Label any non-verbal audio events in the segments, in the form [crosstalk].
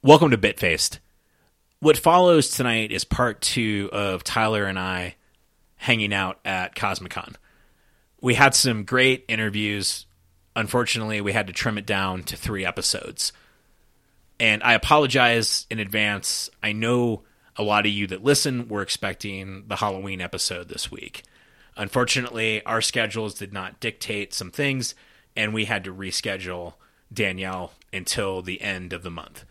Welcome to Bitfaced. What follows tonight is part two of Tyler and I hanging out at Cosmicon. We had some great interviews. Unfortunately, we had to trim it down to three episodes. And I apologize in advance. I know a lot of you that listen were expecting the Halloween episode this week. Unfortunately, our schedules did not dictate some things, and we had to reschedule Danielle until the end of the month.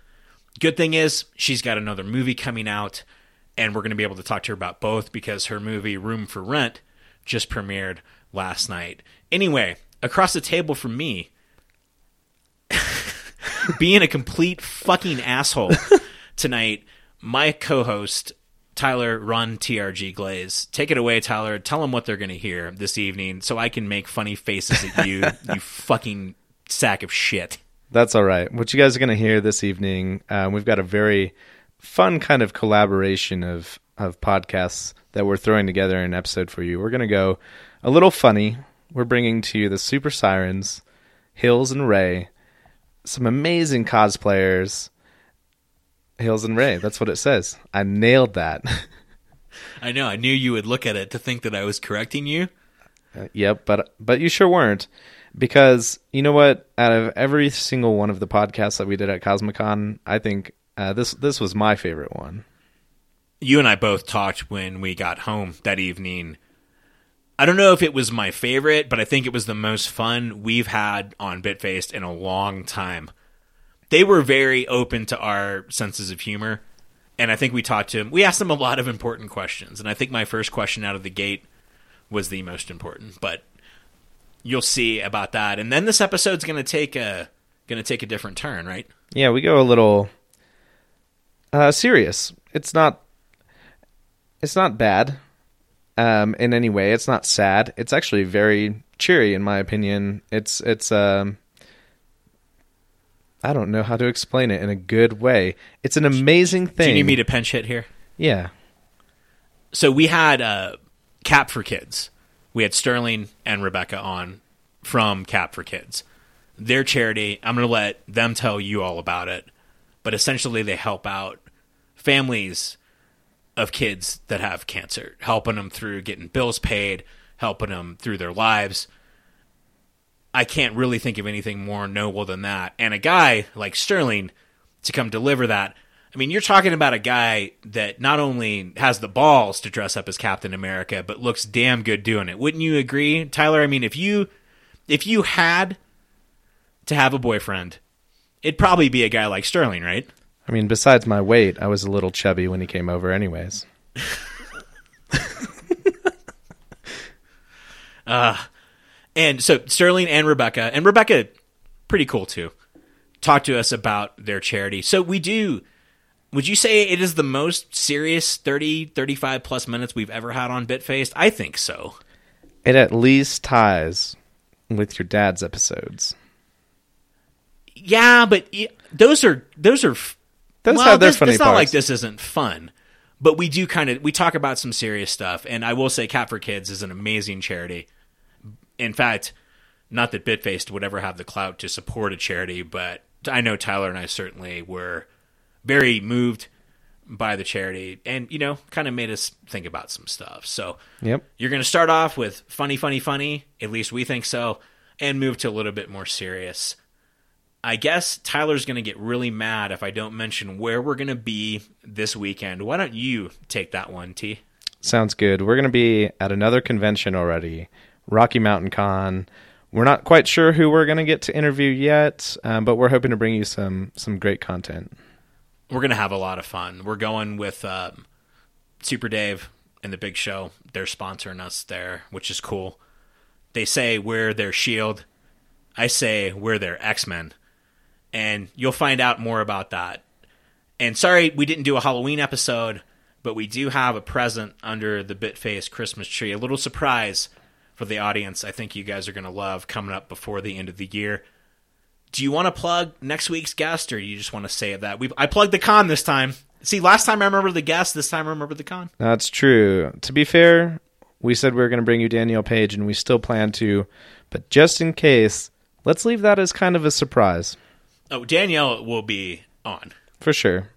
Good thing is, she's got another movie coming out, and we're going to be able to talk to her about both because her movie Room for Rent just premiered last night. Anyway, across the table from me, [laughs] being a complete fucking asshole [laughs] tonight, my co host, Tyler Run TRG Glaze. Take it away, Tyler. Tell them what they're going to hear this evening so I can make funny faces at you, [laughs] you fucking sack of shit. That's all right. What you guys are going to hear this evening, um, we've got a very fun kind of collaboration of of podcasts that we're throwing together in an episode for you. We're going to go a little funny. We're bringing to you the Super Sirens, Hills and Ray, some amazing cosplayers. Hills and Ray. That's what it says. I nailed that. [laughs] I know. I knew you would look at it to think that I was correcting you. Uh, yep, but but you sure weren't because you know what? Out of every single one of the podcasts that we did at Cosmicon, I think uh, this this was my favorite one. You and I both talked when we got home that evening. I don't know if it was my favorite, but I think it was the most fun we've had on Bitfaced in a long time. They were very open to our senses of humor, and I think we talked to them. We asked them a lot of important questions, and I think my first question out of the gate was the most important. But you'll see about that. And then this episode's going to take a going to take a different turn, right? Yeah, we go a little uh, serious. It's not it's not bad um, in any way. It's not sad. It's actually very cheery, in my opinion. It's it's um, I don't know how to explain it in a good way. It's an amazing thing. Do you need me to pinch hit here? Yeah. So we had uh, Cap for Kids. We had Sterling and Rebecca on from Cap for Kids. Their charity, I'm going to let them tell you all about it. But essentially, they help out families of kids that have cancer, helping them through getting bills paid, helping them through their lives. I can't really think of anything more noble than that. And a guy like Sterling to come deliver that. I mean, you're talking about a guy that not only has the balls to dress up as Captain America, but looks damn good doing it. Wouldn't you agree, Tyler? I mean, if you if you had to have a boyfriend, it'd probably be a guy like Sterling, right? I mean, besides my weight, I was a little chubby when he came over, anyways. [laughs] uh, and so Sterling and Rebecca, and Rebecca, pretty cool too, talk to us about their charity. So we do. Would you say it is the most serious 30, 35 plus minutes we've ever had on Bitfaced? I think so. It at least ties with your dad's episodes. Yeah, but those are those are those well, have their this, funny It's not like this isn't fun, but we do kind of we talk about some serious stuff, and I will say, Cap for Kids is an amazing charity. In fact, not that Bitfaced would ever have the clout to support a charity, but I know Tyler and I certainly were very moved by the charity and you know kind of made us think about some stuff. So yep. you're going to start off with funny funny funny at least we think so and move to a little bit more serious. I guess tyler's going to get really mad if i don't mention where we're going to be this weekend. Why don't you take that one t? Sounds good. We're going to be at another convention already rocky mountain con. We're not quite sure who we're going to get to interview yet um, but we're hoping to bring you some some great content we're gonna have a lot of fun. We're going with um, Super Dave and the Big Show. They're sponsoring us there, which is cool. They say we're their shield. I say we're their X Men, and you'll find out more about that. And sorry we didn't do a Halloween episode, but we do have a present under the Bitface Christmas tree. A little surprise for the audience. I think you guys are gonna love coming up before the end of the year do you want to plug next week's guest or you just want to save that? We I plugged the con this time. See, last time I remember the guest, this time I remember the con. That's true. To be fair, we said we were going to bring you Danielle Page and we still plan to, but just in case, let's leave that as kind of a surprise. Oh, Danielle will be on. for sure.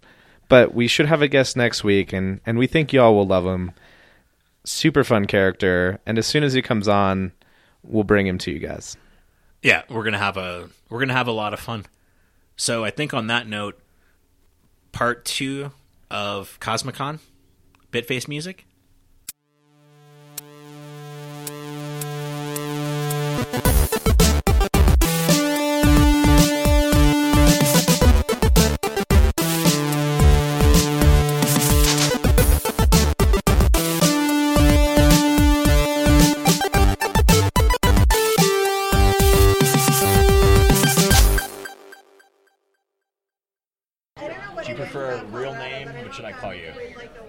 But we should have a guest next week, and and we think y'all will love him. Super fun character, and as soon as he comes on, we'll bring him to you guys. Yeah, we're gonna have a we're gonna have a lot of fun. So I think on that note, part two of Cosmicon, Bitface music. Call you?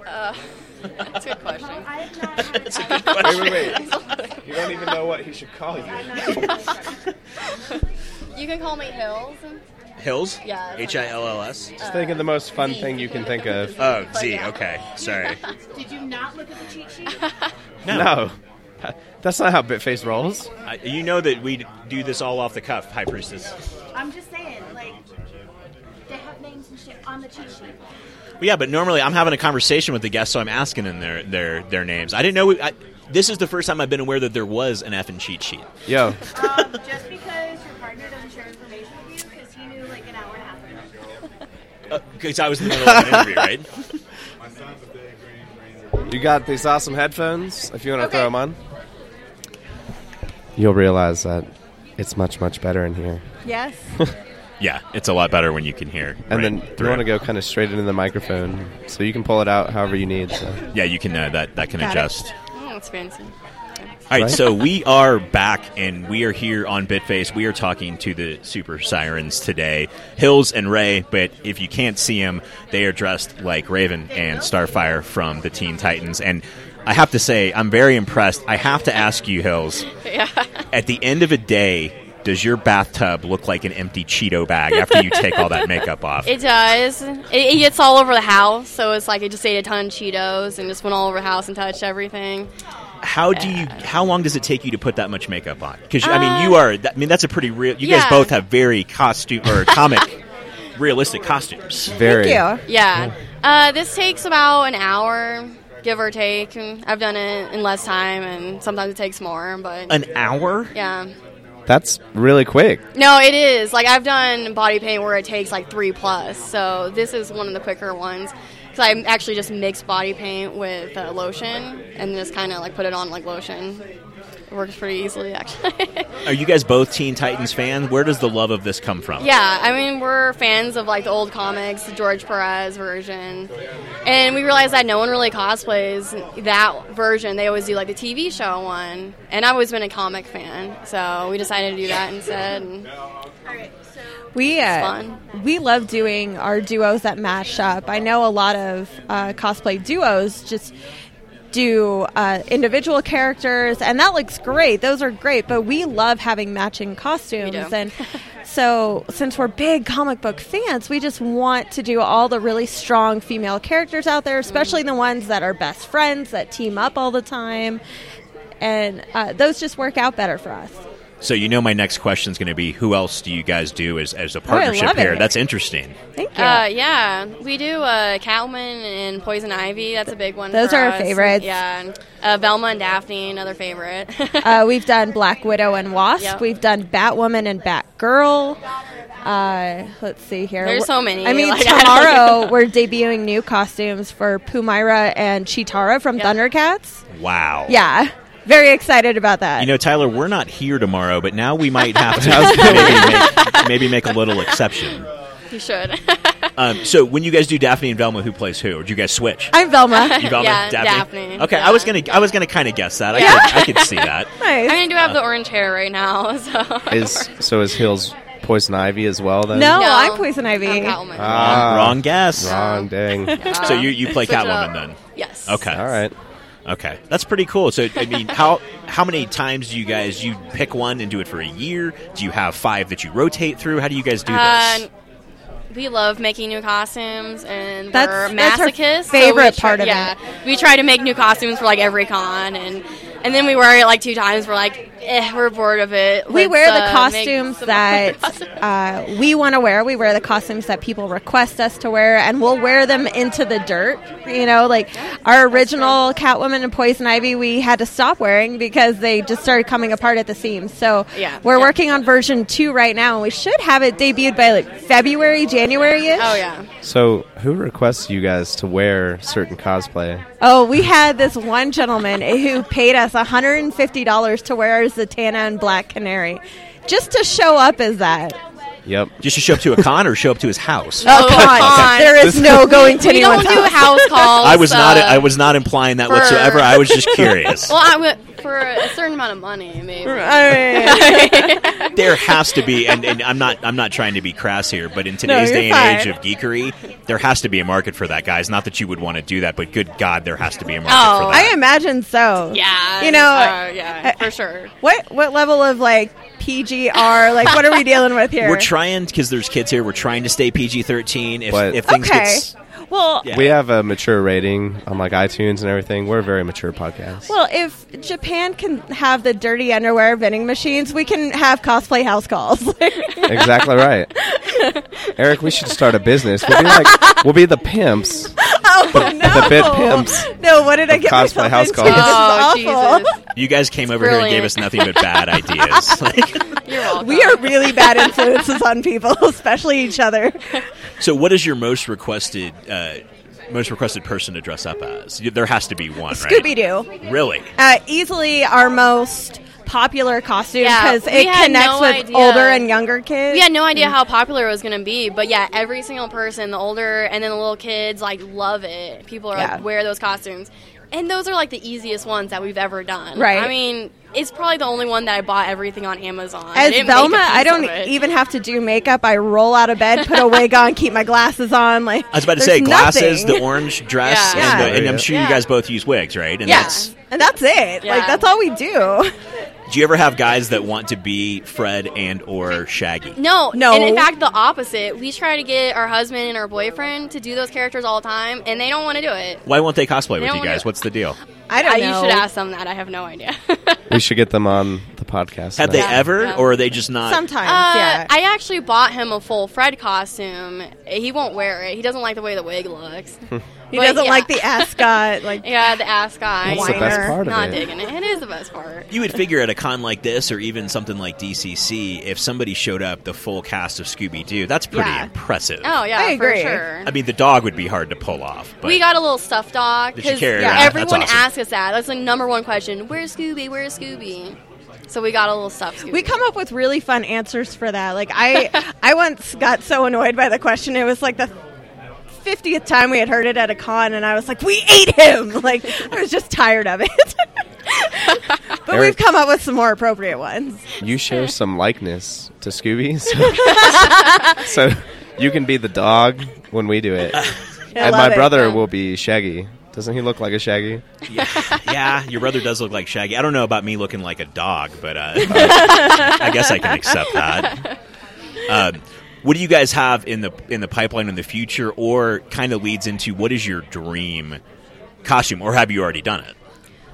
Uh, [laughs] that's a good question. [laughs] That's a good question. wait, wait. You don't even know what he should call you. You can call me Hills. Hills? Yeah. H I L L S. Uh, just think of the most fun thing you can think of. Oh, Z. Okay, sorry. [laughs] Did you not look at the cheat sheet? No. no. That's not how Bitface rolls. I, you know that we do this all off the cuff, High Priestess. I'm just saying, like, they have names and shit on the cheat sheet. Well, yeah, but normally I'm having a conversation with the guest, so I'm asking them their their their names. I didn't know. We, I, this is the first time I've been aware that there was an effing cheat sheet. Yo, Um, [laughs] just because your partner doesn't share information with you, because he knew like an hour and a half ago. Because I was in the middle of an interview, right? [laughs] You got these awesome headphones. If you want to Okay. throw them on, you'll realize that it's much much better in here. Yes. [laughs] Yeah, it's a lot better when you can hear. And right then through you want to go kind of straight into the microphone, so you can pull it out however you need. So. Yeah, you can. Uh, that that can Got it. adjust. Oh, that's fancy. All right, Right. so we are back and we are here on Bitface. We are talking to the Super Sirens today, Hills and Ray. But if you can't see them, they are dressed like Raven and Starfire from the Teen Titans. And I have to say, I'm very impressed. I have to ask you, Hills, [laughs] Yeah. at the end of a day, does your bathtub look like an empty Cheeto bag after you take all that makeup off? It does. It, it gets all over the house, so it's like it just ate a ton of Cheetos and just went all over the house and touched everything. How do you? How long does it take you to put that much makeup on? Because I mean, you are. I mean, that's a pretty real. You guys both have very costume or comic, realistic costumes. Very. Thank you. Yeah. Uh, this takes about an hour, give or take. And I've done it in less time, and sometimes it takes more. But An hour? yeah. That's really quick. No, it is. Like I've done body paint where it takes like three plus. So this is one of the quicker ones because I actually just mix body paint with uh, lotion and just kind of like put it on like lotion. It works pretty easily, actually. [laughs] Are you guys both Teen Titans fans? Where does the love of this come from? yeah, I mean we're fans of like the old comics, the George Perez version, and we realized that no one really cosplays that version. They always do like the TV show one, and I've always been a comic fan, so we decided to do that instead. And We uh, we love doing our duos that match up. I know a lot of uh, cosplay duos just do uh, individual characters, and that looks great. Those are great, but we love having matching costumes. And so, since we're big comic book fans, we just want to do all the really strong female characters out there, especially the ones that are best friends that team up all the time. And uh, those just work out better for us. So you know my next question is going to be, who else do you guys do as, as a partnership Oh, here? it. That's interesting. Thank you. Uh, yeah, we do uh, Catwoman and Poison Ivy. That's a big one. Those for are our favorites. Yeah, uh, Velma and Daphne, another favorite. [laughs] Uh, we've done Black Widow and Wasp. Yep. We've done Batwoman and Batgirl. Uh, let's see here. There's so many, I mean, like, [laughs] tomorrow know. [laughs] we're debuting new costumes for Pumyra and Cheetara from Yep. Thundercats. Wow. Yeah, very excited about that. You know, Tyler, we're not here tomorrow, but now we might have [laughs] to maybe, make, maybe make a little exception. you should. [laughs] Um, so when you guys do Daphne and Velma, who plays who? Or do you guys switch? I'm Velma. You Velma, Yeah, Daphne? Daphne, Okay, yeah. I was gonna, I was gonna kind of guess that. I, Yeah. could, I could see that. [laughs] Nice. I mean, I do have the orange hair right now, so. Is so is Hills Poison Ivy as well? Then no, No. I'm Poison Ivy. I'm Catwoman. Ah. Wrong guess. wrong. Dang. So you, you play Switch Catwoman up. then? Yes. Okay. All right. Okay, that's pretty cool. So, I mean, [laughs] how how many times do you guys you pick one and do it for a year? Do you have five that you rotate through? How do you guys do Uh, this? we love making new costumes, and That's- we're that's our masochists. so favorite we try- part of it. yeah, we try to make new costumes for like every con, and and then we wear it like two times. We're like, Eh, we're bored of it. we Let's, wear the uh, costumes that [laughs] uh, we want to wear. We wear the costumes that people request us to wear, and we'll wear them into the dirt. You know, like our original Catwoman and Poison Ivy, we had to stop wearing because they just started coming apart at the seams. So Yeah. we're Yeah. working on version two right now, and we should have it debuted by like February, January ish. Oh yeah. So, who requests you guys to wear certain cosplay? Oh, we had this one gentleman who paid us $150 to wear our Zatanna and Black Canary. Just to show up as that. Yep. Just to show up to a con or show up to his house? Oh, come on. There is no [laughs] going to We don't do house. house calls. I was not. uh, I was not implying that for- whatsoever. I was just curious. Well, I went for a certain amount of money, maybe. I mean, [laughs] there has to be, and, and I'm not. I'm not trying to be crass here, but in today's you're day and age of geekery, there has to be a market for that, guys. Not that you would want to do that, but good God, there has to be a market Oh, for that. I imagine so. Yeah. You know, uh, yeah, for sure. What what level of like PGR? Like, what are we dealing with [laughs] here? We're trying because there's kids here. We're trying to stay PG-13. If, if things okay. get s- well, Yeah. We have a mature rating on like iTunes and everything. We're a very mature podcast. well, if Japan can have the dirty underwear vending machines, we can have cosplay house calls. [laughs] exactly right. Eric, we should start a business. We'll be like, we'll be the pimps. oh no, the bit pimps No, what did I get cosplay house into? calls. This is Oh, awful. Jesus. you guys came over here and gave us nothing but bad [laughs] ideas. [laughs] Like, You're welcome. We are really bad influences on people, especially each other. so, what is your most requested? Uh, most requested person to dress up as? There has to be one, right? Scooby Doo. Really? Uh, easily our most popular costume because we it connects no with idea. older and younger kids. We had no idea how popular it was going to be, but yeah, every single person, the older and then the little kids, like love it. People are Yeah. like wear those costumes, and those are like the easiest ones that we've ever done. Right. I mean, it's probably the only one that I bought everything on Amazon. I As didn't make a Velma, I don't even have to do makeup. I roll out of bed, put a wig on, keep my glasses on. Like I was about to there's say glasses, nothing. the [laughs] orange dress, Yeah. and, the, and I'm sure you guys both use wigs, right? And Yeah. that's and that's it. Yeah. Like that's all we do. [laughs] Do you ever have guys that want to be Fred and or Shaggy? No, No. And in fact, the opposite. We try to get our husband and our boyfriend to do those characters all the time, and they don't want to do it. Why won't they cosplay with don't you wanna- guys? What's the deal? I don't know. You should ask them that. I have no idea. We should get them on the podcast. Have now. they Yeah. ever, Yeah. or are they just not? Sometimes, Uh, yeah. I actually bought him a full Fred costume. He won't wear it. He doesn't like the way the wig looks. [laughs] he But doesn't yeah. like the ascot. [laughs] Like Yeah, the ascot. That's the best part of Not it. digging it. It is the best part. You would figure at a con like this, or even something like DCC, if somebody showed up the full cast of Scooby Doo, that's pretty Yeah. impressive. Oh yeah, I for agree. sure. I mean, the dog would be hard to pull off. But we got a little stuffed dog Did you because carry around? everyone awesome. asks us that. That's the number one question. Where's Scooby? Where's Scooby? So we got a little stuffed Scooby. we come up with really fun answers for that. Like I, [laughs] I once got so annoyed by the question. It was like the fiftieth time we had heard it at a con, and I was like, "We ate him!" [laughs] Like I was just tired of it. [laughs] but we've come up with some more appropriate ones. You share some likeness to Scooby, [laughs] so, so you can be the dog when we do it, I and my it. brother Yeah. will be Shaggy. Doesn't he look like a Shaggy? yeah, your brother does look like Shaggy. I don't know about me looking like a dog, but uh, I guess I can accept that. Um, what do you guys have in the in the pipeline in the future, or kind of leads into what is your dream costume, or have you already done it?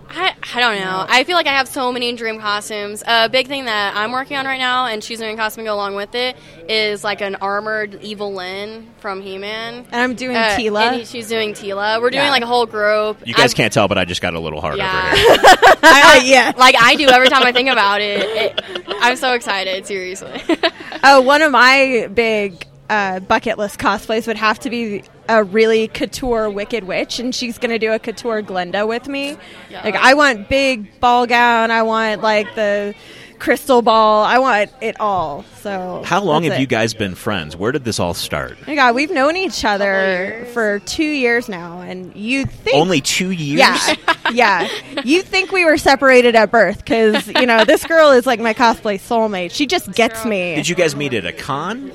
I, I don't know. I feel like I have so many dream costumes. A big thing that I'm working on right now, and she's doing a costume to go along with it, is like an armored Evil-Lyn from He-Man. And I'm doing Uh, Teela. and she's doing Teela. We're doing Yeah. like a whole group. You guys I've- can't tell, but I just got a little hard Yeah. over here. [laughs] I- yeah. like I do every time I think about it. it I'm so excited, seriously. [laughs] [laughs] Oh, one of my big uh, bucket list cosplays would have to be a really couture Wicked Witch, and she's going to do a couture Glinda with me. Yeah. Like, I want big ball gown. I want like the crystal ball. I want it all. So, How long have it. you guys been friends? Where did this all start? Oh my God, we've known each other for two years now, and you think Only two years. Yeah, [laughs] yeah. You think we were separated at birth because you know this girl is like my cosplay soulmate. She just gets me, Did you guys meet at a con?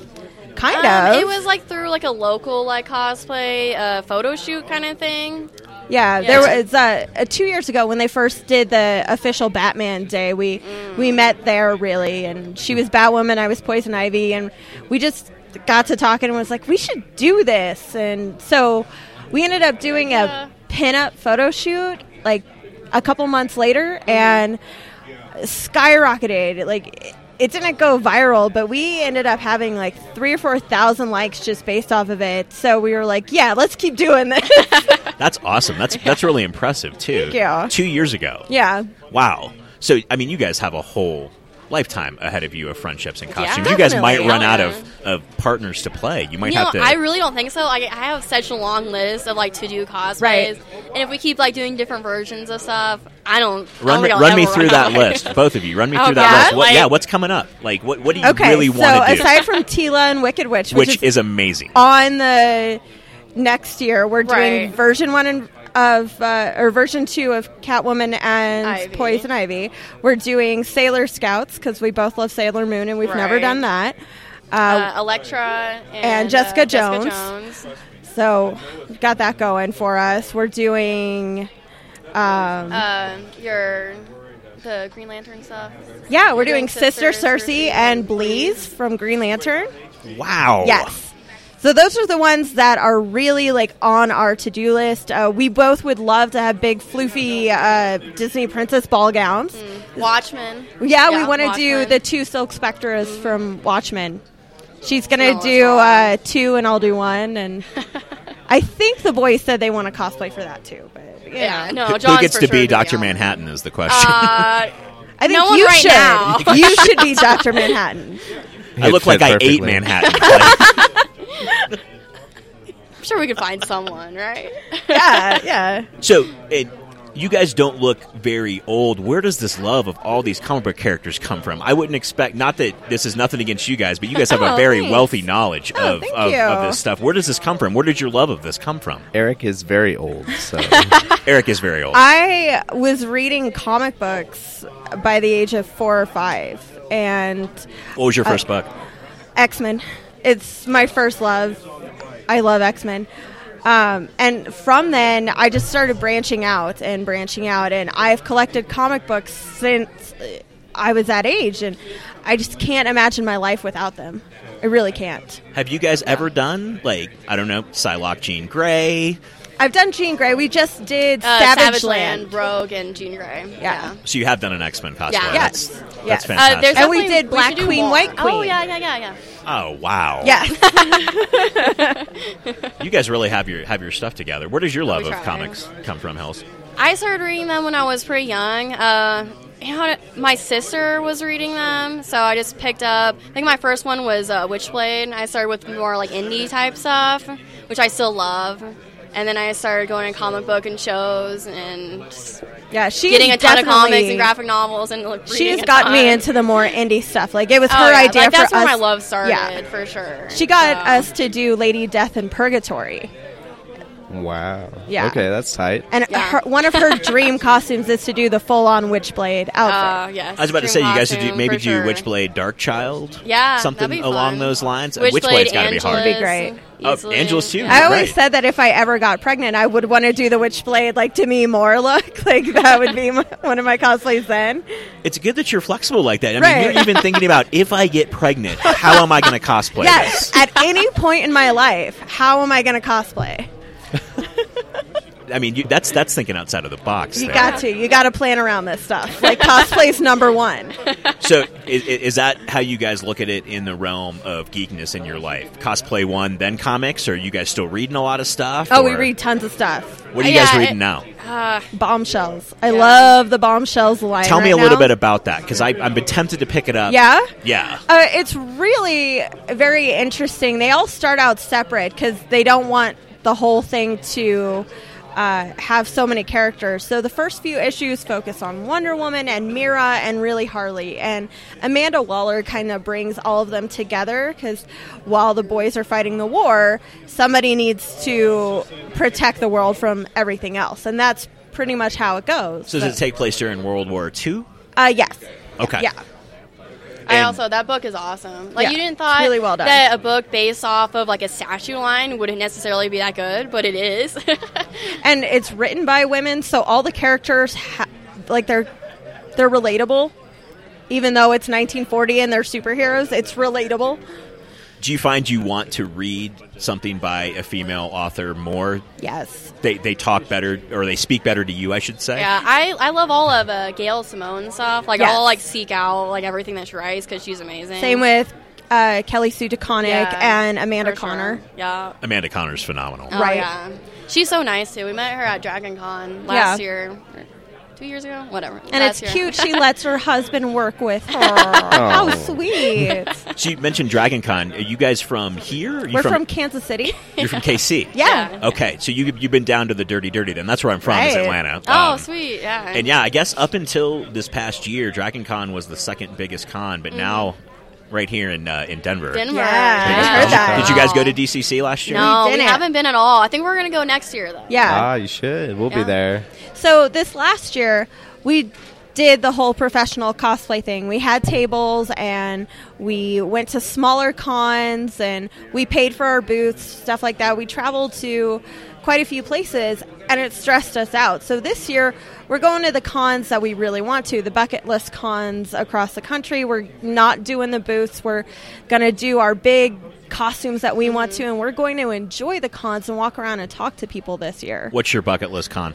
kind Um, of. it was like through like a local like cosplay uh, photo shoot kind of thing. Yeah, Yeah. there was uh, uh, two years ago when they first did the official Batman Day. We we met there really, and she was Batwoman, I was Poison Ivy, and we just got to talking and was like, we should do this, and so we ended up doing Yeah. a pinup photo shoot like a couple months later, and skyrocketed. Like it- didn't go viral, but we ended up having like three or four thousand likes just based off of it. So we were like, yeah, let's keep doing this. [laughs] That's awesome. That's [laughs] that's really impressive too. Thank you. Two years ago. yeah. Wow. So I mean, you guys have a whole lifetime ahead of you of friendships and costumes. Yeah, you guys might run Oh, out yeah. of, of partners to play. You might You know, have to. I really don't think so. Like, I have such a long list of like to do cosplays, Right. and if we keep like doing different versions of stuff, I don't. I run don't me, run me through run that out. list, both of you. Run me Oh, through that God. list. What, Like- yeah, what's coming up? Like, what what do you Okay. really so want to do? aside from Teela and Wicked Witch, which, Which is amazing. on the next year, we're doing Right. version one and of uh, or version two of Catwoman and Ivy. Poison Ivy. We're doing Sailor Scouts because we both love Sailor Moon and we've never done that. Uh, Uh, Elektra and, and Jessica uh, Jones. Jones. so we've got that going for us. We're doing. Um, Uh, your the Green Lantern stuff. yeah, we're doing doing Sister Sister Cersei Cersei and and Bleez from Green Lantern. wow. Yes. So those are the ones that are really like on our to-do list. Uh, we both would love to have big floofy uh, Disney princess ball gowns. Watchmen. Yeah, we want to do the two Silk Spectres from Watchmen. She's gonna that's do uh, two, and I'll do one. And [laughs] I think the boys said they want to cosplay for that too. But you Yeah, know. no, Who, John's who gets for to sure be Doctor. Manhattan is the question. Uh, [laughs] I think no one you right should. now. you should be [laughs] Doctor Manhattan. I look like fit I ate. Manhattan. Like, I'm sure we could find someone, right? Yeah, yeah. so, it, you guys don't look very old. Where does this love of all these comic book characters come from? I wouldn't expect. Not that this is nothing against you guys, but you guys have a Oh, very thanks. wealthy knowledge Oh, of, of, of this stuff. Where does this come from? Where did your love of this come from? Eric is very old, so [laughs] Eric is very old. I was reading comic books by the age of four or five, and what was your uh, first book? X Men. It's my first love. I love X Men. Um, and from then, I just started branching out and branching out, and I've collected comic books since I was that age, and I just can't imagine my life without them. I really can't. Have you guys ever done like I don't know, Psylocke, Jean Grey? I've done Jean Grey. We just did Uh, Savage, Savage Land. Land, Rogue, and Jean Grey. Yeah. So you have done an X Men cosplay. Yeah. That's, Yes. that's Yes. Uh, fantastic. there's And we did Black should do Queen, more. White Oh yeah, yeah, yeah, yeah. oh wow. Yes. [laughs] You guys really have your have your stuff together. Where does your love of comics come from, Hills? I started reading them when I was pretty young. Uh, you know, my sister was reading them, so I just picked up. I think my first one was uh, Witchblade. I started with more like indie type stuff, which I still love. And then I started going to comic book and shows and yeah, she getting a ton of comics and graphic novels and like, she has gotten me into the more indie stuff. Like it was Oh, her yeah, idea like, that's for where us. my love started Yeah. for sure. She got So- us to do Lady Death in Purgatori. Wow. Yeah. Okay, that's tight. And Yeah. her, one of her [laughs] dream costumes is to do the full on Witchblade outfit. Uh, yes, I was about to say you guys should do maybe for do sure. Witchblade Darkchild. Yeah, something that'd be along fun. those lines. Witchblade, Witchblade's got to be hard. Would be great. Oh, easily. Angelus too. I always Right. said that if I ever got pregnant, I would want to do the Witchblade like Demi Moore look. [laughs] Like that would be [laughs] my, one of my cosplays then. It's good that you're flexible like that. I mean, Right. you're even thinking about if I get pregnant, how am I going to cosplay Yes, this? at any point in my life, how am I going to cosplay? I mean, you, that's that's thinking outside of the box. You there. got to. You got to plan around this stuff. Like cosplay's number one. [laughs] So, is, is that how you guys look at it in the realm of geekness in your life? Cosplay one, then comics, or are you guys still reading a lot of stuff? Oh, we read tons of stuff. What are you Yeah, guys reading it- now? Uh, Bombshells. I Yeah. love the bombshells line. Tell me right a little now. bit about that because I've been tempted to pick it up. Yeah. Yeah. Uh, it's really very interesting. They all start out separate because they don't want the whole thing to uh, have so many characters. So the first few issues focus on Wonder Woman and Mera and really Harley. And Amanda Waller kind of brings all of them together because while the boys are fighting the war, somebody needs to protect the world from everything else. And that's pretty much how it goes. So does it take place during World War II? Uh, yes. Okay. Yeah. I also that book is awesome. Like Yeah, you didn't thought really well done. that a book based off of like a statue line wouldn't necessarily be that good, but it is. [laughs] and it's written by women, so all the characters ha- like they're they're relatable. Even though it's 1940 and they're superheroes, it's relatable. Do you find you want to read something by a female author more? Yes. They they talk better or they speak better to you, I should say. Yeah, I, I love all of uh, Gail Simone stuff. Like Yes. I'll like seek out like everything that she writes because she's amazing. Same with uh, Kelly Sue DeConnick Yeah, and Amanda for sure. Conner. Yeah. Amanda Conner's phenomenal. Oh, Right. Yeah. She's so nice too. We met her at Dragon Con last Yeah. year. Or Two years ago? Whatever. And Last it's year. cute she [laughs] lets her husband work with her. How sweet. She mentioned Dragon Con. Are you guys from here? Are you We're from, Kansas City. You're from KC. [laughs] Yeah. Okay, so you you've been down to the Dirty Dirty then. That's where I'm from, is Atlanta. Oh, Um, sweet. Yeah. And yeah, I guess up until this past year, Dragon Con was the second biggest con, but now right here in uh, in Denver. Denver. Yeah, I Yeah. heard that. Did you guys go to DCC last year? No, We we, didn't. haven't been at all. I think we're gonna go next year though. Yeah. Ah, you should. We'll be there. So this last year, we did the whole professional cosplay thing. We had tables and we went to smaller cons and we paid for our booths, stuff like that. We traveled to quite a few places and it stressed us out. So this year, we're going to the cons that we really want to, the bucket list cons across the country. We're not doing the booths. We're going to do our big costumes that we want to and we're going to enjoy the cons and walk around and talk to people this year. What's your bucket list con?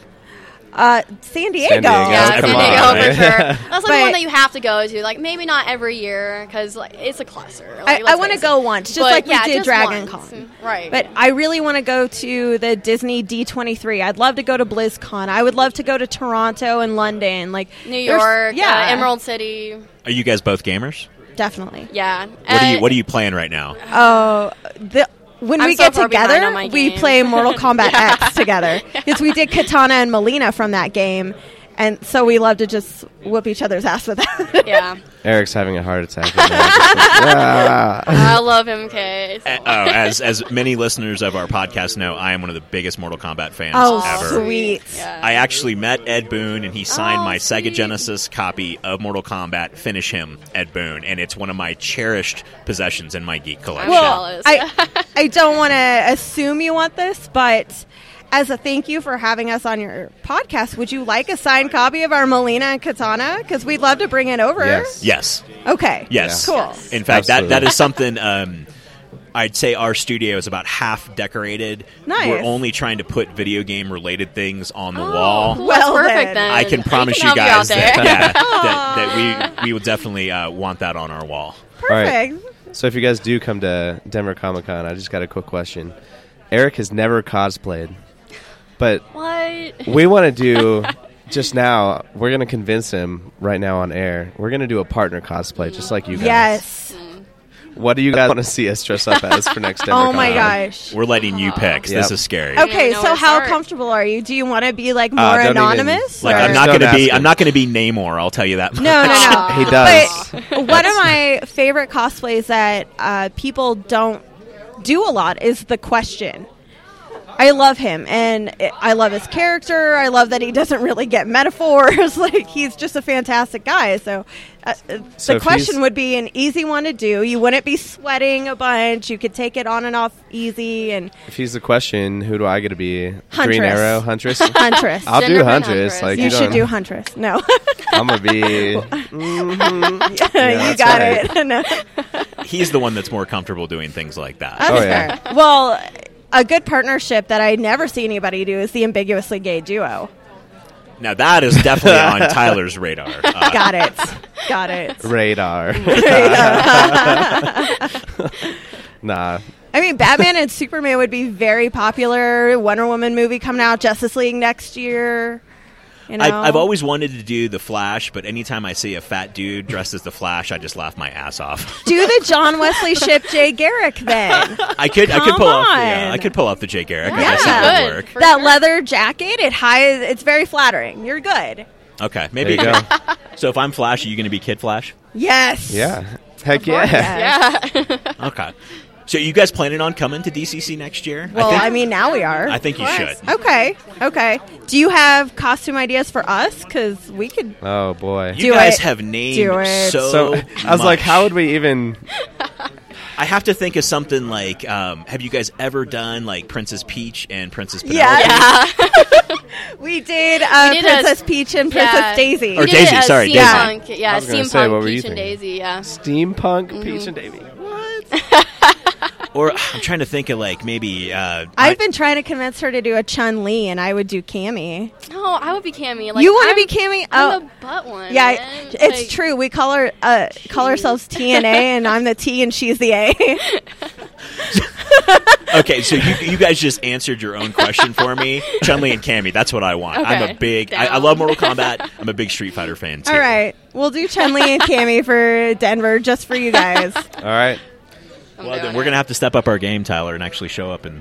Uh, San Diego. Diego. Yeah, come San on, Diego right? for sure. [laughs] That's like But- one that you have to go to. Like maybe not every year because like it's a cluster. Like, I, I want to go once, just But, like we yeah, did Dragon once. Con. Right. But I really want to go to the Disney D23. I'd love to go to BlizzCon. I would love to go to Toronto and London. Like New York, yeah, uh, Emerald City. Are you guys both gamers? definitely. Yeah. What are you Uh, What are you playing right now? Oh, the. When I'm we so get together, we play Mortal [laughs] Kombat X together. [laughs] Because we did Katana and Mileena from that game, and so we love to just whoop each other's ass with that. [laughs] Yeah. Eric's having a heart attack. [laughs] Right now. Just like, "Ah." I love MK. so- Uh, oh, as as many listeners of our podcast know, I am one of the biggest Mortal Kombat fans Oh, ever. sweet. Yeah. I actually met Ed Boon, and he signed Oh, my Sega. Genesis copy of Mortal Kombat. Finish him, Ed Boon, and it's one of my cherished possessions in my geek collection. Well, Well. I I don't want to assume you want this, but as a thank you for having us on your podcast, would you like a signed copy of our Mileena and Katana? Because we'd love to bring it over. Yes. yes, Okay. yes, Cool. Yes. In fact, that, that is something. Um, I'd say our studio is about half decorated. Nice. We're only trying to put video game related things on the Oh, wall. Well, That's perfect then. then. I can promise you, guys out that, yeah, that, [laughs] that we we will definitely uh, want that on our wall. Perfect. So if you guys do come to Denver Comic Con, I just got a quick question. Eric has never cosplayed, but what? we want to do [laughs] just now. We're gonna convince him right now on air. We're gonna do a partner cosplay, just like you guys. Yes. What do you [laughs] guys want to see us dress up as for next Denver? [laughs] Oh my Con? gosh. We're letting you pick. This is scary. Okay, so how start. comfortable are you? Do you want to be like more Uh, don't even- anonymous? Like or- I'm not Don't going to be ask I'm not going to be Namor. I'll tell you that. No, no, no. He does. But one of my favorite cosplays that uh, people don't do a lot is the question. I love him, and I love his character. I love that he doesn't really get metaphors. [laughs] like he's just a fantastic guy. So, uh, uh, So the question would be an easy one to do. You wouldn't be sweating a bunch. You could take it on and off easy. And If he's the question, who do I get to be? Green Huntress. Arrow, Huntress. [laughs] Huntress, I'll do Huntress. Huntress. Like you, you, should don't- Huntress. No, [laughs] I'm gonna be. you that's got right. it. no. He's the one that's more comfortable doing things like that. That's Oh, yeah. fair. Well, a good partnership that I never see anybody do is the ambiguously gay duo. Now that is definitely on [laughs] Tyler's radar. Uh, Got it. Got it. Radar. [laughs] [laughs] nah. I mean, Batman and Superman would be very popular. Wonder Woman movie coming out. Justice League next year. You know, I've, I've always wanted to do the Flash, but anytime I see a fat dude dressed as the Flash, I just laugh my ass off. do the [laughs] John Wesley Shipp Jay Garrick then. I could I could Come pull off the, uh. I could pull off the Jay Garrick. Yeah. guess that would Good. work. That sure. leather jacket, it high. It's very flattering. You're good. Okay, There maybe. you go. [laughs] So if I'm Flash, are you going to be Kid Flash? Yes. Yeah. Heck yeah. Yes. [laughs] Yeah. Okay. So you guys planning on coming to DCC next year? Well, I I, mean, now we are. I think you should. Okay. Okay. Do you have costume ideas for us? Because we could. Oh boy. You Do guys it. have named Do so. so I was like, how would we even? [laughs] I have to think of something like, um, have you guys ever done like Princess Peach and Princess Penelope? Yeah. yeah. [laughs] [laughs] We did, uh, We did a- Princess Peach and Princess Yeah. Daisy. Or Daisy, a sorry, Daisy. steampunk, Yeah, I was gonna steampunk say, what were you Peach and? Daisy. Yeah. Steampunk Mm-hmm. Peach and Davy. Or [sighs] I'm trying to think of like maybe. Uh, I've I- been trying to convince her to do a Chun Li, and I would do Cammy. No, I would be Cammy. Like, you want to be Cammy? I'm Oh, the butt one. yeah, man. it's Like, true. We call her uh, call ourselves T and A, and I'm the T and she's the A. [laughs] Okay, so you, you guys just answered your own question for me. [laughs] Chun Li and Cammy, that's what I want. I'm a big. I, I love Mortal Kombat. I'm a big Street Fighter fan too. All right, we'll do Chun Li and Cammy for Denver just for you guys. All right. I'm Well, then doing we're gonna have to step up our game, Tyler, and actually show up and.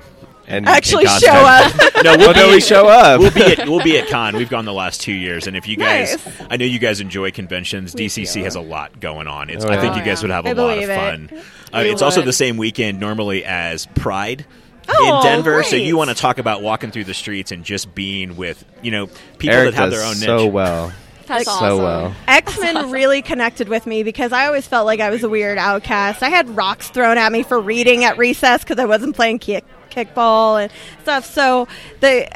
And Actually, God's show up. [laughs] No, we'll Well, be, we show up. we'll be at we'll be at con. We've gone the last two years, and if you guys, Nice. I know you guys enjoy conventions. DCC has a lot going on. It's, Oh, I think yeah. you guys would have a I lot of believe it. fun. Uh, We it's also the same weekend normally as Pride. Oh, in Denver, so you want to talk about walking through the streets and just being with you know people Eric that have does their own niche. so well. That's so awesome. well. X Men really connected with me because I always felt like I was a weird outcast. I had rocks thrown at me for reading at recess because I wasn't playing kick kickball and stuff. So the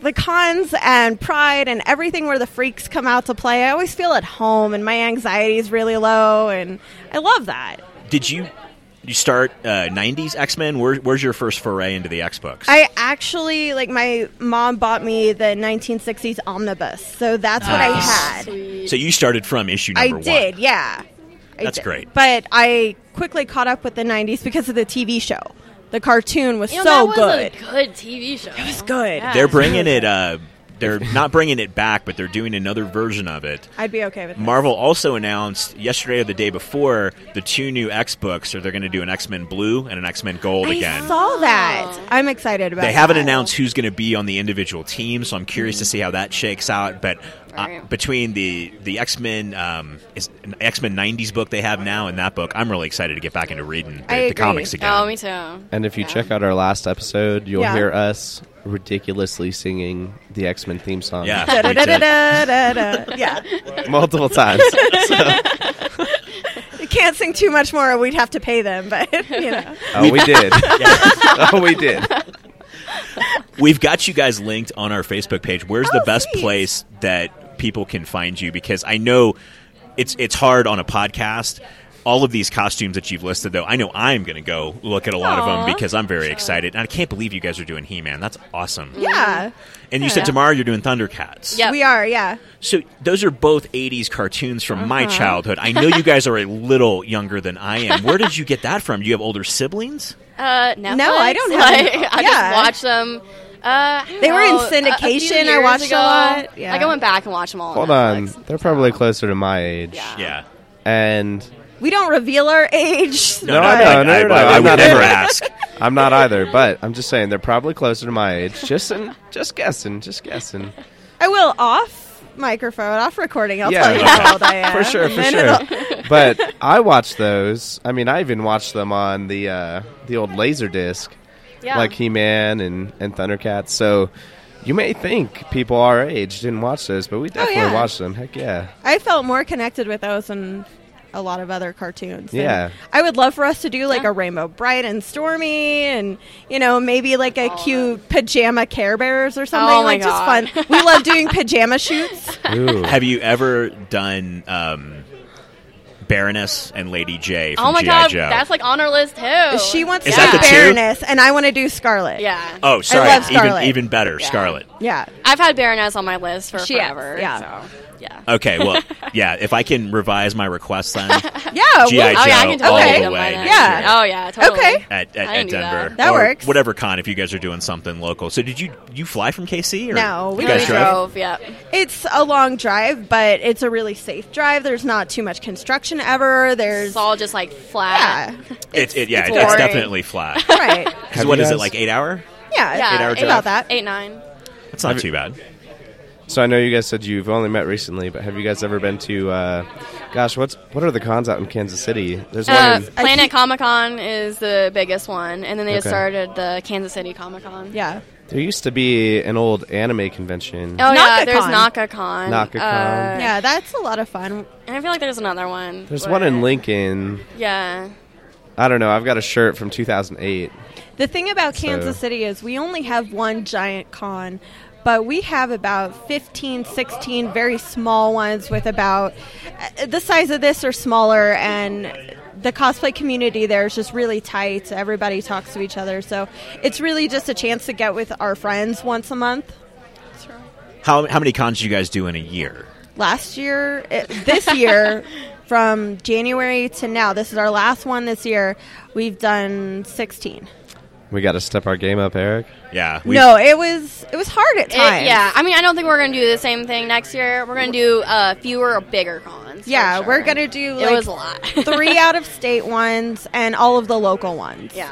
the cons and pride and everything where the freaks come out to play, I always feel at home and my anxiety is really low and I love that. Did you you start uh, '90s X Men? Where, where's your first foray into the X books? I actually like my mom bought me the 1960s omnibus, so that's what I had. Sweet. so you started from issue I number one. I did, yeah. I That's did. great. But I quickly caught up with the 90s because of the TV show. The cartoon was You know, so that was good. A good TV show. It was good. Yeah. They're bringing it. Uh, they're [laughs] not bringing it back, but they're doing another version of it. I'd be okay with that. Marvel also announced yesterday or the day before the two new X books. Or they're going to do an X Men Blue and an X Men Gold I again. saw that. I'm excited about They haven't that. announced who's going to be on the individual team, so I'm curious to see how that shakes out. But uh, between the the X Men um, X Men '90s book they have now and that book, I'm really excited to get back into reading the, the comics again. Oh, me too. And if you Yeah. check out our last episode, you'll Yeah. hear us ridiculously singing the X Men theme song. Yeah. [laughs] Yeah. [laughs] multiple times. [laughs] You can't sing too much more. We'd have to pay them, but you know. oh, we did. oh, we did. We've got you guys linked on our Facebook page. Where's the Oh, best sweet. place that people can find you? Because I know it's it's hard on a podcast. All of these costumes that you've listed, though, I know I'm going to go look at a lot of them because I'm very excited. And I can't believe you guys are doing He-Man. That's awesome. Yeah. And you said tomorrow you're doing Thundercats. Yeah, We are, yeah. So those are both 80s cartoons from my Uh-huh. childhood. I know you guys are a little younger than I am. Where did you get that from? Do you have older siblings? Uh, Netflix. No, I don't have- Like, I yeah. just watched them. Uh, I don't They were in know, a- a few syndication. I years watched a lot. Yeah. Like I went back and watched them all. Hold on. on. They're probably closer to my age. Yeah. Yeah. And We don't reveal our age. No, I I, know, no, I, no, no, I, I would never ask. [laughs] I'm not either, but I'm just saying they're probably closer to my age. Just in, just guessing, just guessing. I will off microphone, off recording. I'll Yeah. tell you how old I [laughs] am. For sure, for sure. [laughs] But I watched those. I mean, I even watched them on the uh, the old laser disc, Yeah. like He Man and and Thundercats. So you may think people our age didn't watch those, but we definitely Oh, yeah. watched them. Heck yeah. I felt more connected with those than a lot of other cartoons. And Yeah. I would love for us to do like Yeah. a Rainbow Brite and Stormy and, you know, maybe like a cute pajama Care Bears or something. Oh, my like God. just fun. We love doing [laughs] pajama shoots. Ooh. Have you ever done um, Baroness and Lady Jaye from Oh my G.I. god, Joe? that's like on our list too. She wants Is to that be the two? Baroness, and I want to do Scarlett. Yeah. oh, sorry. love even, Scarlett. even better, Yeah. Scarlett. Yeah. I've had Baroness on my list for She has, forever. yeah. So, yeah. Okay, well, yeah, if I can revise my request then [laughs] Yeah. G.I. well- Oh yeah, I Joe can totally all do the way. by then. Yeah. Oh yeah, totally. Okay. at, at, at Denver. that. That or works. Whatever con, if you guys are doing something local. So did you you fly from KC? Or No, we We guys drove? drove. Yeah. It's a long drive, but it's a really safe drive. There's not too much construction ever. There's It's all just like flat. yeah, It's it, yeah, it's it's, definitely flat. right. [laughs] Because Have what you is it like eight hour? Yeah, Yeah. Eight-hour drive? about that. Eight nine. That's not too bad. So I know you guys said you've only met recently, but have you guys ever been to? Uh, gosh, what's what are the cons out in Kansas City? There's Uh, one. In, Planet Comic Con is the biggest one, and then they just started the Kansas City Comic Con. Yeah. there used to be an old anime convention. Oh yeah, Naka-Kon. there's Naka-Kon. Naka-Kon. Uh, Yeah, that's a lot of fun. And I feel like there's another one. There's one in Lincoln. Yeah. I don't know. I've got a shirt from 2008. The thing about So- Kansas City is we only have one giant con, but we have about 15, 16 very small ones with about uh, the size of this or smaller, and the cosplay community there is just really tight. Everybody talks to each other, so it's really just a chance to get with our friends once a month. How how many cons do you guys do in a year? Last year, it, this year, [laughs] from January to now, this is our last one this year. We've done sixteen. We got to step our game up, Eric. Yeah. we've- No, it was it was hard at It- times. yeah, I mean, I don't think we're gonna do the same thing next year. We're gonna do uh, fewer, or bigger cons. Yeah, sure. we're gonna do It was a lot. [laughs] three out of state ones and all of the local ones. Yeah.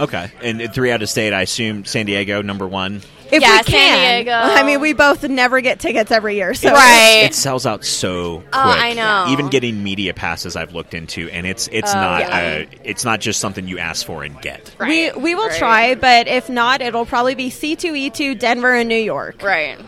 Okay. And three out of state, I assume San Diego number one. If Yeah, we San can. Diego. [laughs] I mean, we both never get tickets every year, so Right. It sells out so quick. Oh, I know. Even getting media passes, I've looked into, and it's it's Oh, not yeah. uh, it's not just something you ask for and get. we we will Right. try. But if not, it'll probably be C two E two Denver and New York. Right.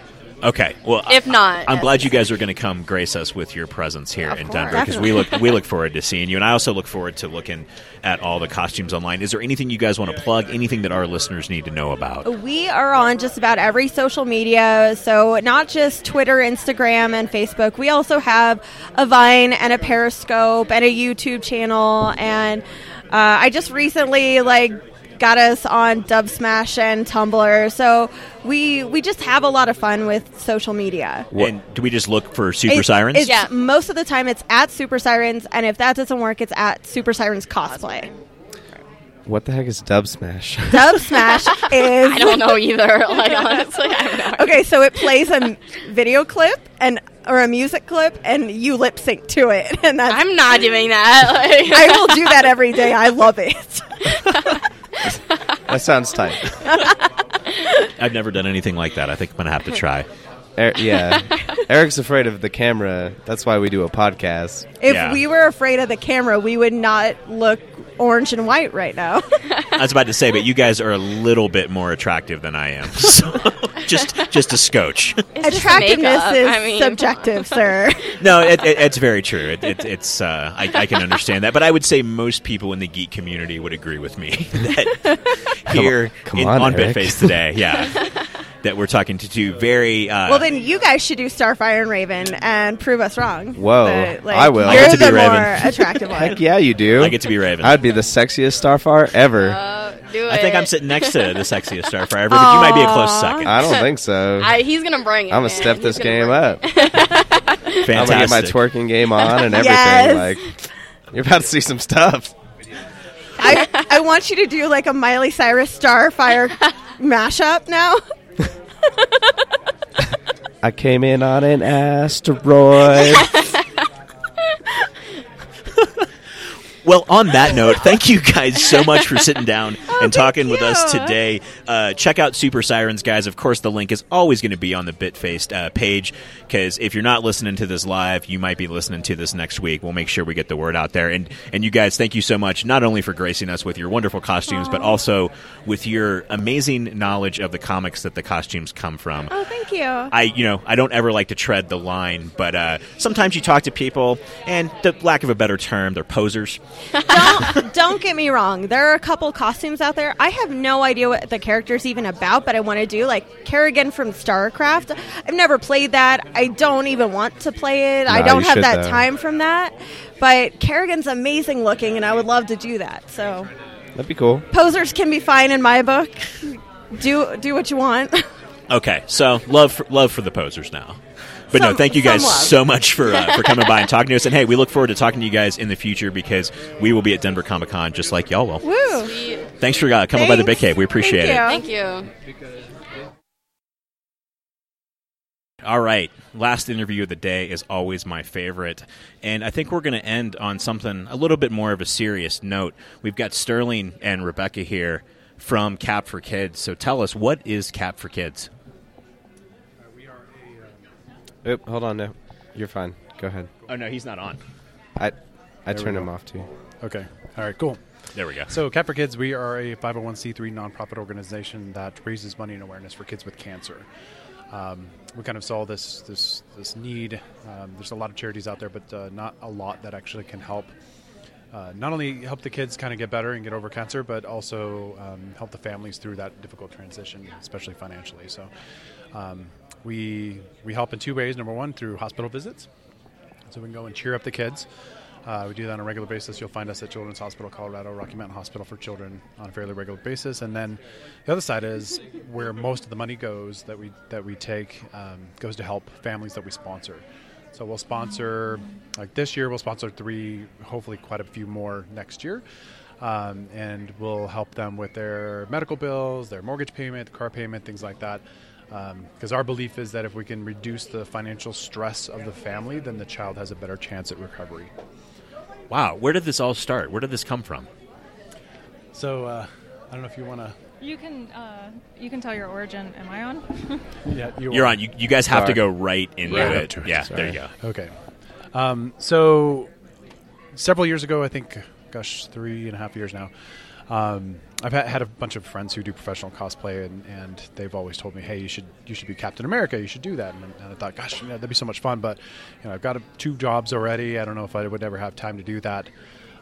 Okay. Well, If not, I'm glad you guys are going to come grace us with your presence here in course. Denver because we look we look forward to seeing you, and I also look forward to looking at all the costumes online. Is there anything you guys want to plug? Anything that our listeners need to know about? We are on just about every social media, so not just Twitter, Instagram, and Facebook. We also have a Vine and a Periscope and a YouTube channel. And uh, I just recently like got us on Dub Smash and Tumblr. So we we just have a lot of fun with social media. And do we just look for Super It- Sirens? It's, Yeah. Most of the time, it's at Super Sirens, and if that doesn't work, it's at Super Sirens Cosplay. What the heck is Dub Smash? [laughs] Dub Smash [laughs] is I don't know either. [laughs] Like honestly, I have no idea. Okay, so it plays a video clip and or a music clip, and you lip sync to it, and that's. I'm not doing that. Like, I will do that every day. I love it. That sounds tight. [laughs] I've never done anything like that. I think I'm going to have to try. Er- yeah, Eric's afraid of the camera. That's why we do a podcast. If Yeah. we were afraid of the camera, we would not look orange and white right now. [laughs] I was about to say, but you guys are a little bit more attractive than I am. [laughs] So just just a scotch. it's just Attractiveness is I mean, subjective, sir. [laughs] No, it, it, it's very true. It, it, it's uh, I, I can understand that, but I would say most people in the geek community would agree with me that here come in, on, on Bitface today, yeah, that we're talking to two very uh, well, then you guys should do Starfire and Raven and prove us wrong. Whoa, But, like, I will. I You're get to be the Raven. more attractive one. Heck yeah, you do. I get to be Raven. I'd be the sexiest Starfire ever. Uh, do it. I think I'm sitting next to the sexiest Starfire ever, but you might be a close second. I don't think so. [laughs] I, he's gonna bring it. I'm gonna man. step He's this game up. it. [laughs] I'm gonna get my twerking game on and everything. Yes. Like you're about to see some stuff. I, I want you to do like a Miley Cyrus Starfire [laughs] mashup now. I came in on an asteroid. [laughs] Well, on that note, [laughs] thank you guys so much for sitting down [laughs] and talking with us today. Uh, check out Super Sirens, guys. Of course, the link is always going to be on the Bitfaced uh, page because if you're not listening to this live, you might be listening to this next week. We'll make sure we get the word out there. And and you guys, thank you so much, not only for gracing us with your wonderful costumes, but also with your amazing knowledge of the comics that the costumes come from. Oh, thank you. I, you know, I don't ever like to tread the line, but uh, sometimes you talk to people, and the lack of a better term, they're posers. Don't don't get me wrong. There are a couple costumes out there. I have no idea what the character's even about, but I want to do like Kerrigan from StarCraft. I've never played that. I don't even want to play it. I don't have should, that though. time from that. But Kerrigan's amazing looking, and I would love to do that. So That'd be cool. posers can be fine in my book. Do do what you want. Okay, so love for, love for the posers now. But no, thank you guys so much for uh, for coming by and [laughs] talking to us. And hey, we look forward to talking to you guys in the future because we will be at Denver Comic Con just like y'all will. Woo! Thanks for uh, coming by the Big Cave. We appreciate Thank it. Thank you. All right, last interview of the day is always my favorite, and I think we're going to end on something a little bit more of a serious note. We've got Sterling and Rebecca here from Cap for Kids. So tell us, what is Cap for Kids? Oop, hold on, no, you're fine. Go ahead. Oh no, he's not on. I I we turned go. him off too. Okay. All right. Cool. There we go. So, Cap for Kids, we are a 501c3 nonprofit organization that raises money and awareness for kids with cancer. Um, we kind of saw this this this need. Um, there's a lot of charities out there, but uh, not a lot that actually can help. Uh, not only help the kids kind of get better and get over cancer, but also um, help the families through that difficult transition, especially financially. So, um, we we help in two ways. Number one, through hospital visits, so we can go and cheer up the kids. Uh, we do that on a regular basis. You'll find us at Children's Hospital Colorado, Rocky Mountain Hospital for Children on a fairly regular basis. And then the other side is where most of the money goes that we that we take um, goes to help families that we sponsor. So we'll sponsor like this year. We'll sponsor three, hopefully quite a few more next year. Um, and we'll help them with their medical bills, their mortgage payment, car payment, things like that. Because our belief is that if we can reduce the financial stress of the family, then the child has a better chance at recovery. Wow, where did this all start? Where did this come from? So uh, I don't know if you want to. You can uh, you can tell your origin. Am I on? [laughs] Yeah, you You're are. on. You, you guys have to go right into Right it. it. Yeah, Sorry. there you go. Okay. Um, so several years ago, I think, gosh, three and a half years now. Um, I've had, a bunch of friends who do professional cosplay, and, and they've always told me, "Hey, you should you should be Captain America. You should do that." And, and I thought, "Gosh, you know, that'd be so much fun." But you know, I've got a, two jobs already. I don't know if I would ever have time to do that.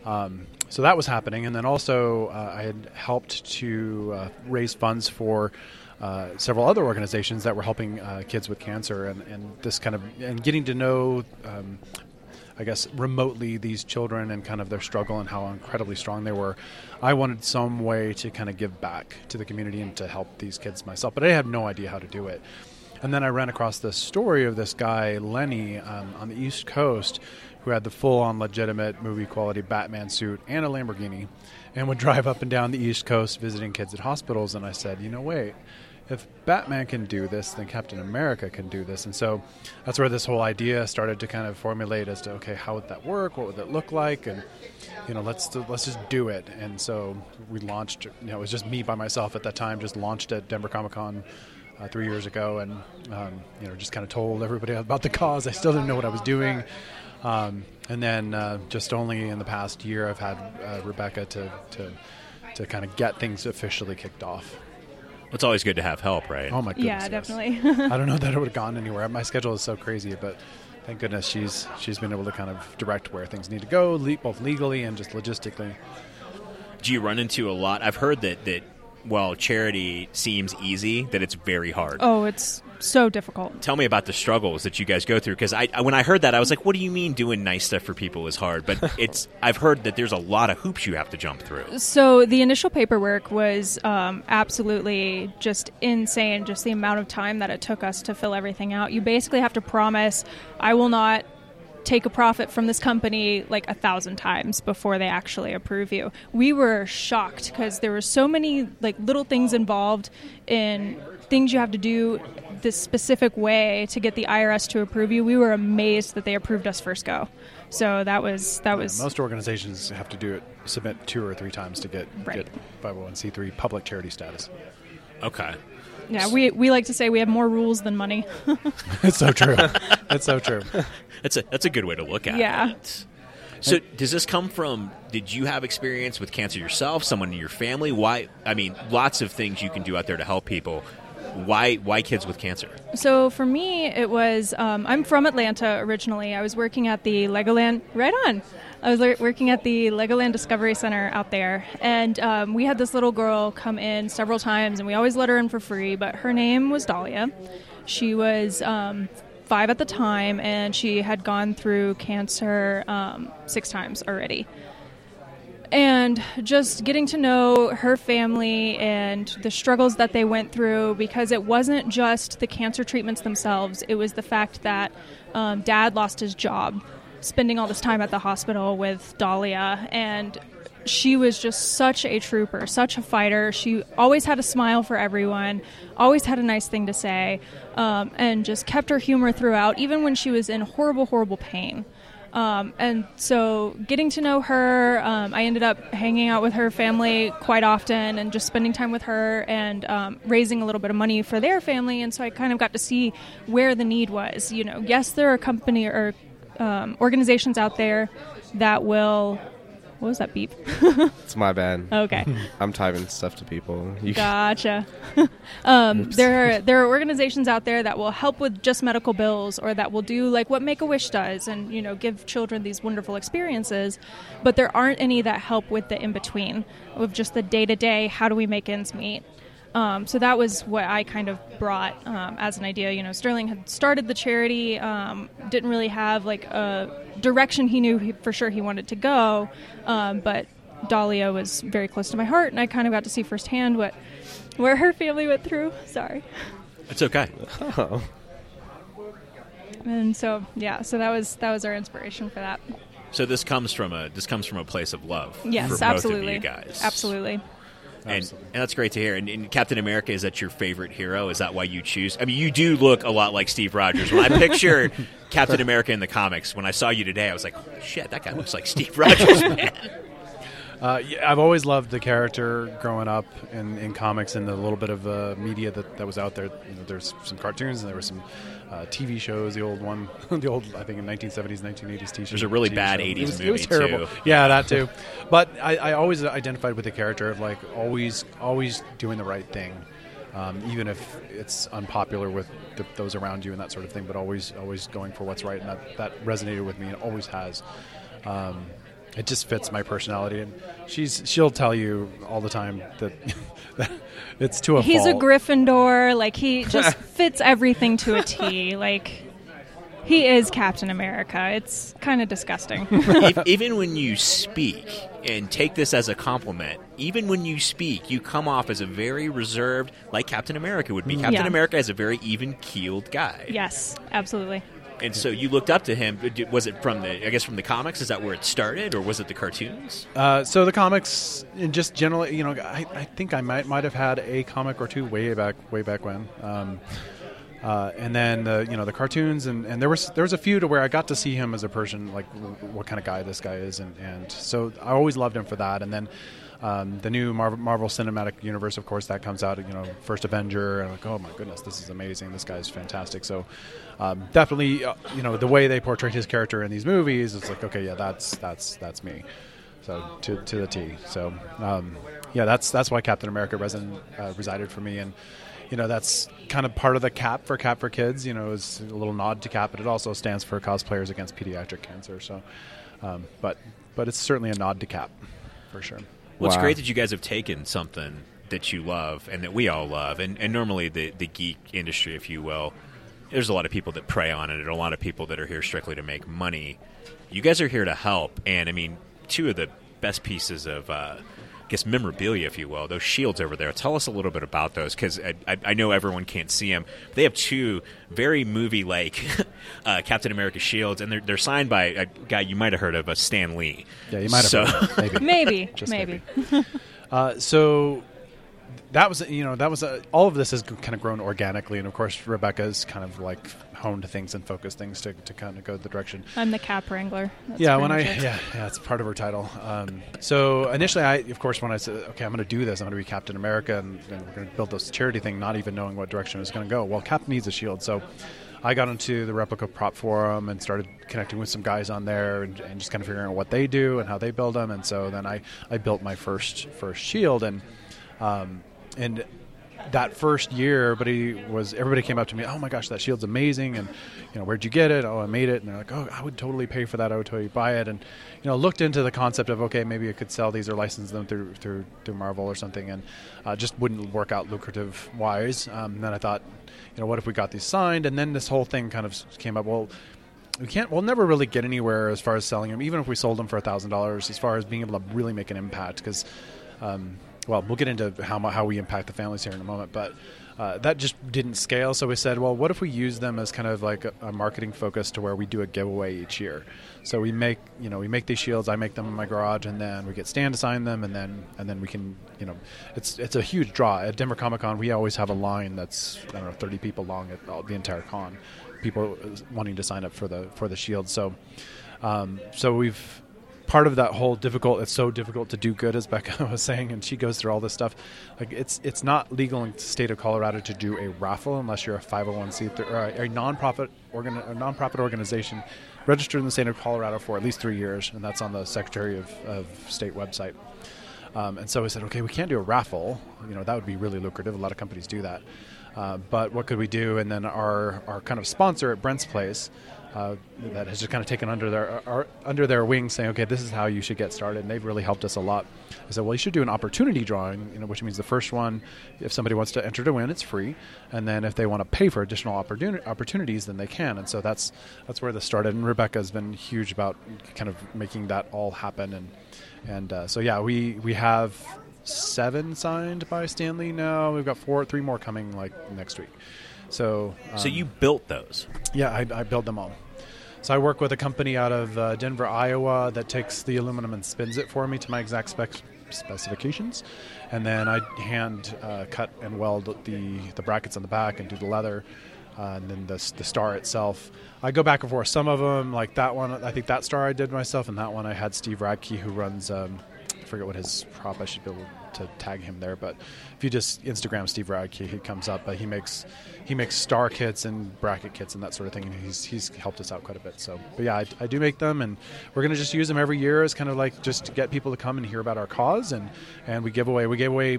Um, so that was happening, and then also uh, I had helped to uh, raise funds for uh, several other organizations that were helping uh, kids with cancer, and, and this kind of and getting to know. Um, I guess remotely these children and kind of their struggle and how incredibly strong they were. I wanted some way to kind of give back to the community and to help these kids myself, but I had no idea how to do it. And then I ran across this story of this guy Lenny um, on the East Coast who had the full-on legitimate movie quality Batman suit and a Lamborghini, and would [laughs] drive up and down the East Coast visiting kids at hospitals. And I said, you know, wait, if Batman can do this, then Captain America can do this. And so that's where this whole idea started to kind of formulate as to okay, how would that work? What would that look like? And you know, let's let's just do it. And so we launched. You know, it was just me by myself at that time. Just launched at Denver Comic Con. Uh, three years ago, and um, you know, just kind of told everybody about the cause. I still didn't know what I was doing, um, and then uh, just only in the past year, I've had uh, Rebecca to, to to kind of get things officially kicked off. It's always good to have help, right? Oh my goodness! yeah, yes. definitely. I don't know that it would have gone anywhere. My schedule is so crazy, but thank goodness she's she's been able to kind of direct where things need to go, le- both legally and just logistically. Do you run into a lot? I've heard that that while charity seems easy, that it's very hard. oh, it's so difficult. Tell me about the struggles that you guys go through because I when I heard that I was like, what do you mean doing nice stuff for people is hard? But [laughs] it's I've heard that there's a lot of hoops you have to jump through. So the initial paperwork was um, absolutely just insane. Just the amount of time that it took us to fill everything out. You basically have to promise, I will not take a profit from this company like a thousand times before they actually approve you. We were shocked because there were so many like little things involved in things you have to do this specific way to get the IRS to approve you. We were amazed that they approved us first go. So that was that was Most organizations have to do it, submit two or three times to get Right. get 501c3 public charity status. Okay. yeah. We we like to say we have more rules than money. [laughs] it's so true. it's so true. [laughs] That's a that's a good way to look at Yeah. it. So does this come from did you have experience with cancer yourself, someone in your family? Why I mean, lots of things you can do out there to help people. Why why kids with cancer? So for me, it was um, I'm from Atlanta originally. I was working at the Legoland. Right on. I was working at the Legoland Discovery Center out there, and um, we had this little girl come in several times, and we always let her in for free. But her name was Dahlia. She was um, five at the time, and she had gone through cancer um, six times already and just getting to know her family and the struggles that they went through because it wasn't just the cancer treatments themselves. It was the fact that um, dad lost his job spending all this time at the hospital with dahlia and she was just such a trooper such a fighter. She always had a smile for everyone always had a nice thing to say um, and just kept her humor throughout even when she was in horrible horrible pain um, and so, getting to know her, um, I ended up hanging out with her family quite often and just spending time with her and um, raising a little bit of money for their family. And so, I kind of got to see where the need was. You know, yes, there are company or um, organizations out there that will. What was that beep? [laughs] It's my bad. okay. [laughs] I'm typing stuff to people. You Gotcha. [laughs] um, there are there are organizations out there that will help with just medical bills, or that will do like what Make a Wish does, and you know give children these wonderful experiences. But there aren't any that help with the in between of just the day to day. How do we make ends meet? Um, so that was what I kind of brought um, as an idea. You know, Sterling had started the charity, um, didn't really have like a direction he knew he, for sure he wanted to go. Um, but Dahlia was very close to my heart, and I kind of got to see firsthand what where her family went through. [laughs] Sorry. It's okay. Oh. And so yeah, so that was that was our inspiration for that. So this comes from a this comes from a place of love. Yes, for both absolutely. Of you guys, Absolutely. And, Absolutely. and that's great to hear. And, and Captain America is that your favorite hero? Is that why you choose? I mean, you do look a lot like Steve Rogers. When I picture [laughs] Captain America in the comics, when I saw you today, I was like, shit, that guy looks like Steve Rogers, man. [laughs] Uh, yeah, I've always loved the character growing up in, in comics and the little bit of uh, media that, that was out there. You know, there's some cartoons and there were some uh, TV shows. The old one, [laughs] the old I think in 1970s, 1980s TV. There's a really TV bad show. 80s it was, movie, It was terrible. too. Yeah, that too. But I, I always identified with the character of like always always doing the right thing. Um, even if it's unpopular with the, those around you and that sort of thing, but always, always going for what's right, and that, that resonated with me, and always has. Um, it just fits my personality, and she's she'll tell you all the time that, that [laughs] it's to a He's a. Gryffindor. Like he [laughs] just fits everything to a T. Like he is Captain America. It's kind of disgusting. [laughs] Even when you speak, and take this as a compliment, even when you speak, you come off as a very reserved, like Captain America would be. Mm. Captain Yeah. America is a very even keeled guy. yes, absolutely. And so you looked up to him. Was it from the? I guess from the comics. Is that where it started, or was it the cartoons? Uh, so the comics, and just generally, you know, I, I think I might might have had a comic or two way back way back when. Um, uh, and then the you know the cartoons and, and there was there was a few to where I got to see him as a person like what kind of guy this guy is and, and so I always loved him for that and then um, the new Marvel, Marvel Cinematic Universe of course that comes out you know first Avenger and like oh my goodness this is amazing this guy's fantastic so um, definitely uh, you know the way they portrayed his character in these movies it's like okay yeah that's that's that's me so to, to the T. So um, yeah, that's that's why Captain America reson, uh, resided for me, and you know that's kind of part of the CAP for CAP for Kids. You know, is a little nod to CAP, but it also stands for Cosplayers Against Pediatric Cancer. So, um, but but it's certainly a nod to CAP for sure. Well, it's Wow. great that you guys have taken something that you love and that we all love, and, and normally the, the geek industry, if you will, there's a lot of people that prey on it, and a lot of people that are here strictly to make money. You guys are here to help, and I mean, two of the best pieces of, uh, guess, memorabilia, if you will, those shields over there. Tell us a little bit about those, because I, I, I know everyone can't see them. They have two very movie-like [laughs] uh, Captain America shields, and they're, they're signed by a guy you might have heard of, a Stan Lee. Yeah, you might have So- heard, [laughs] maybe. Maybe, Just maybe. [laughs] Uh, so that was you know that was a, all of this has kind of grown organically, and of course Rebecca's kind of like honed things and focused things to, to kind of go the direction. I'm the Cap Wrangler. That's yeah, when I it. yeah yeah, it's part of her title. Um, so initially, I of course when I said okay, I'm going to do this, I'm going to be Captain America, and, and we're going to build this charity thing, not even knowing what direction it's going to go. Well, Cap needs a shield, so. I got into the replica prop forum and started connecting with some guys on there and, and just kind of figuring out what they do and how they build them. And so then I, I built my first first shield and um, and that first year, everybody was everybody came up to me. Oh my gosh, that shield's amazing! And you know, where'd you get it? Oh, I made it. And they're like, oh, I would totally pay for that. I would totally buy it. And you know, looked into the concept of okay, maybe I could sell these or license them through through, through Marvel or something, and uh, just wouldn't work out lucrative wise. Um, then I thought, you know, what if we got these signed? And then this whole thing kind of came up. Well. We can't. We'll never really get anywhere as far as selling them, even if we sold them for thousand dollars. As far as being able to really make an impact, because um, well, we'll get into how how we impact the families here in a moment, but uh, that just didn't scale. So we said, well, what if we use them as kind of like a, a marketing focus to where we do a giveaway each year? So we make you know we make these shields. I make them in my garage, and then we get Stan to sign them, and then and then we can you know it's it's a huge draw at Denver Comic Con. We always have a line that's I don't know thirty people long at all, the entire con. People wanting to sign up for the for the shield. So um, so we've part of that whole difficult it's so difficult to do good as becca [laughs] was saying and she goes through all this stuff like it's it's not legal in the state of colorado to do a raffle unless you're a 501c3 or a, a non-profit organ, a non-profit organization registered in the state of colorado for at least three years and that's on the secretary of, of state website. Um, and so we said okay we can't do a raffle. You know that would be really lucrative. A lot of companies do that. Uh, but what could we do? And then our, our kind of sponsor at Brent's Place uh, that has just kind of taken under their our, under their wing, saying, "Okay, this is how you should get started." And they've really helped us a lot. I said, "Well, you should do an opportunity drawing, you know, which means the first one, if somebody wants to enter to win, it's free, and then if they want to pay for additional opportuni- opportunities, then they can." And so that's that's where this started. And Rebecca's been huge about kind of making that all happen. And and uh, so yeah, we we have seven signed by Stan Lee now. We've got four, three more coming like next week. So So um, you built those. yeah, I, I build them all. So I work with a company out of uh, Denver, Iowa, that takes the aluminum and spins it for me to my exact spec- specifications, and then I hand uh, cut and weld the the brackets on the back and do the leather, uh, and then the the star itself. I go back and forth. Some of them, like that one, I think that star I did myself, and that one I had Steve Radke, who runs. Um, I forget what his prop. I should be able to tag him there, but if you just Instagram Steve Radke, he comes up. But he makes he makes star kits and bracket kits and that sort of thing, and he's he's helped us out quite a bit. So, but yeah, I, I do make them, and we're gonna just use them every year as kind of like just to get people to come and hear about our cause, and and we give away we gave away.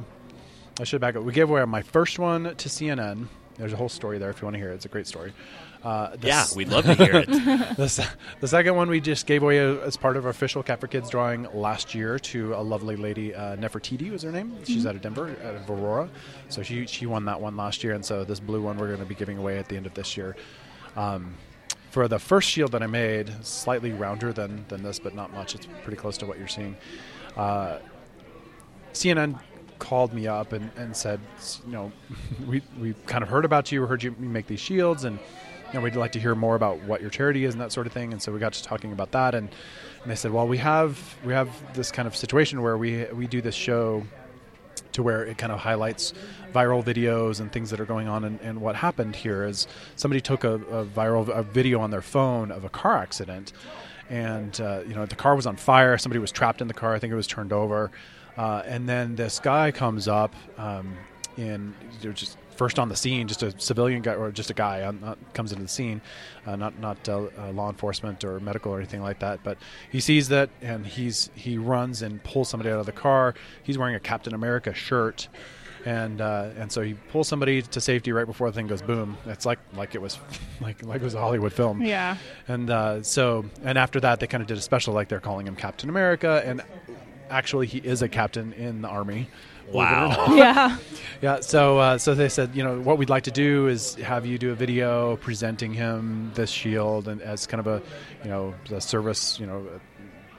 I should back up. We gave away my first one to CNN. There's a whole story there if you want to hear it. It's a great story. Uh, Yeah, s- we'd love to hear it. [laughs] the, se- the second one we just gave away as part of our official Cap for Kids drawing last year to a lovely lady, uh, Nefertiti was her name. She's out of Denver, out of Aurora. So she, she won that one last year. And so this blue one we're going to be giving away at the end of this year. Um, for the first shield that I made, slightly rounder than, than this, but not much. It's pretty close to what you're seeing. Uh, CNN called me up and, and said, you know, [laughs] we, we kind of heard about you, we heard you make these shields, and you know, we'd like to hear more about what your charity is and that sort of thing. And so we got to talking about that, and, and they said, well, we have we have this kind of situation where we we do this show to where it kind of highlights viral videos and things that are going on. And, and what happened here is somebody took a, a viral a video on their phone of a car accident, and uh, you know the car was on fire. Somebody was trapped in the car. I think it was turned over, uh, and then this guy comes up um, in just first on the scene, just a civilian guy or just a guy uh, comes into the scene, uh, not not uh, uh, law enforcement or medical or anything like that. But he sees that and he's he runs and pulls somebody out of the car. He's wearing a Captain America shirt. And uh, and so he pulls somebody to safety right before the thing goes boom. It's like like it was [laughs] like like it was a Hollywood film. Yeah. And uh, so, and after that, they kind of did a special, like they're calling him Captain America, and actually, he is a captain in the army. believe it or Wow. Yeah. [laughs] yeah. So, uh, so they said, you know, what we'd like to do is have you do a video presenting him this shield and as kind of a, you know, a service, you know,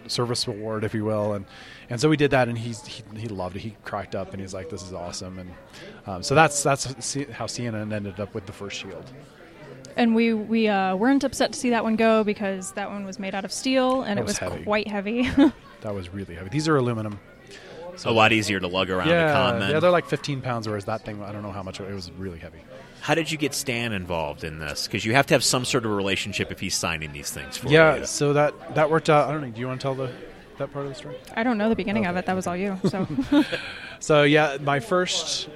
a service award, if you will, and and so we did that, and he's he, he loved it. He cracked up, and he's like, "This is awesome." And um, so that's that's how CNN ended up with the first shield. And we we uh, weren't upset to see that one go because that one was made out of steel and That it was, was heavy. quite heavy. [laughs] That was really heavy. These are aluminum. So a lot easier to lug around a yeah, con then. yeah, they're like 15 pounds, whereas that thing, I don't know how much it was. Really heavy. How did you get Stan involved in this? Because you have to have some sort of relationship if he's signing these things for yeah, you. Yeah, so that that worked out. I don't know. Do you want to tell the that part of the story? I don't know the beginning of it. That was all you. So [laughs] So yeah, my first.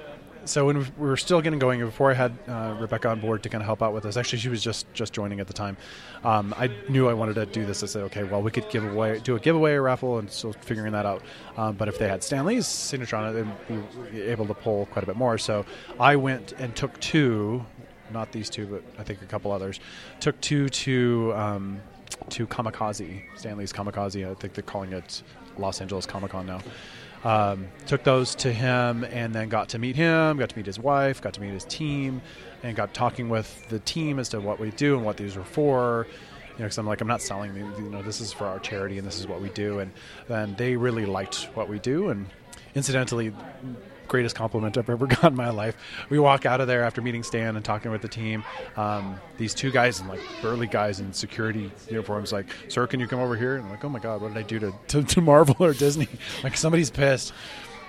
So when we were still getting going, before I had uh, Rebecca on board to kind of help out with us, actually she was just just joining at the time. Um, I knew I wanted to do this. I said, okay, well we could give away, do a giveaway or raffle, and still figuring that out. Um, but if they had Stan Lee's signature on it, they'd be able to pull quite a bit more. So I went and took two, not these two, but I think a couple others. Took two to um, to Comikaze, Stanley's Comikaze. I think they're calling it Los Angeles Comic Con now. Um, took those to him and then got to meet him, got to meet his wife, got to meet his team, and got talking with the team as to what we do and what these are for. You know, because I'm like, I'm not selling these. You know, this is for our charity and this is what we do. And then they really liked what we do. And incidentally, greatest compliment I've ever [laughs] gotten in my life. We walk out of there after meeting Stan and talking with the team. Um, these two guys and like burly guys in security uniforms, like, "Sir, can you come over here?" And I'm like, "Oh my God, what did I do to, to, to Marvel or Disney?" [laughs] like somebody's pissed.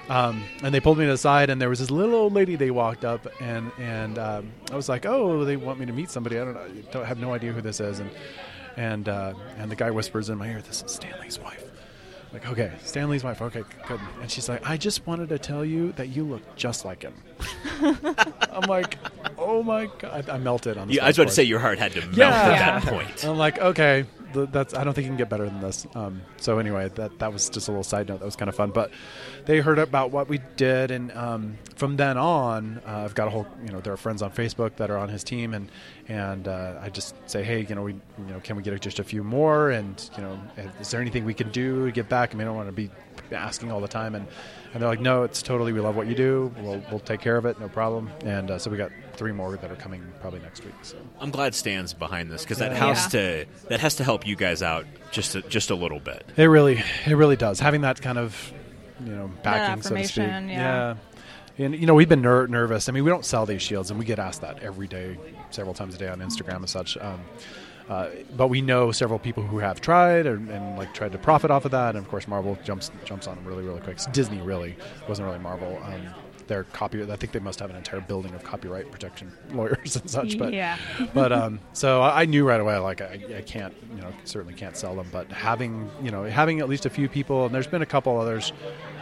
Um, and they pulled me to the side, and there was this little old lady. They walked up, and and um, I was like, "Oh, they want me to meet somebody. I don't know. Don't have no idea who this is." And and uh, and the guy whispers in my ear, "This is Stan Lee's wife." Like, okay, Stan Lee's wife. Okay, good. And she's like, I just wanted to tell you that you look just like him. [laughs] I'm like, oh my god, I, I melted on. The You, I was about to say your heart had to melt Yeah. at Yeah. that point. I'm like, okay, th- that's I don't think you can get better than this. Um, so anyway, that that was just a little side note that was kind of fun. But they heard about what we did, and um, from then on, uh, I've got a whole you know there are friends on Facebook that are on his team, and and uh, I just say, hey, you know, we you know can we get just a few more, and you know, is there anything we can do to get back? I mean, I don't want to be asking all the time, and and they're like, no, it's totally we love what you do. We'll we'll take care of it, no problem. And uh, so we got three more that are coming probably next week. So. I'm glad Stan's behind this because that Yeah. has to that has to help you guys out just a, just a little bit. It really, it really does. Having that kind of, you know, backing, so to speak. affirmation, yeah. And you know, we've been ner- nervous. I mean, we don't sell these shields, and we get asked that every day, several times a day on Instagram and such. Um, uh, but we know several people who have tried and, and like tried to profit off of that. And of course, Marvel jumps jumps on them really, really quick. Disney really it wasn't really Marvel. Um, their copy. I think they must have an entire building of copyright protection [laughs] lawyers and such. But Yeah. [laughs] but um, so I I knew right away, like I, I can't, you know, certainly can't sell them. But having, you know, having at least a few people, and there's been a couple others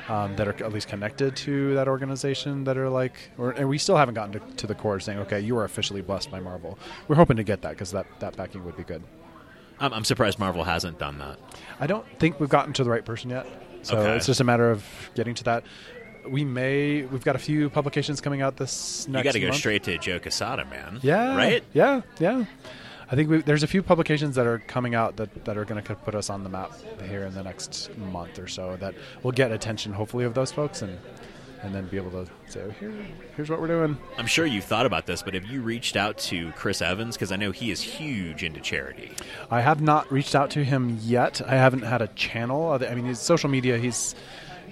um, that are at least connected to that organization that are like, or, and we still haven't gotten to, to the core saying, okay, you are officially blessed by Marvel. We're hoping to get that because that that backing would be good. I'm, I'm surprised Marvel hasn't done that. I don't think we've gotten to the right person yet. So Okay. it's just a matter of getting to that. We may. We've got a few publications coming out this next. you got to go straight to Joe Quesada, man. Yeah. right. Yeah. Yeah. I think we, there's a few publications that are coming out that, that are going to put us on the map here in the next month or so that will get attention, hopefully, of those folks and and then be able to say, oh, here, here's what we're doing. I'm sure you've thought about this, but have you reached out to Chris Evans because I know he is huge into charity. I have not reached out to him yet. I haven't had a channel. I mean, his social media, he's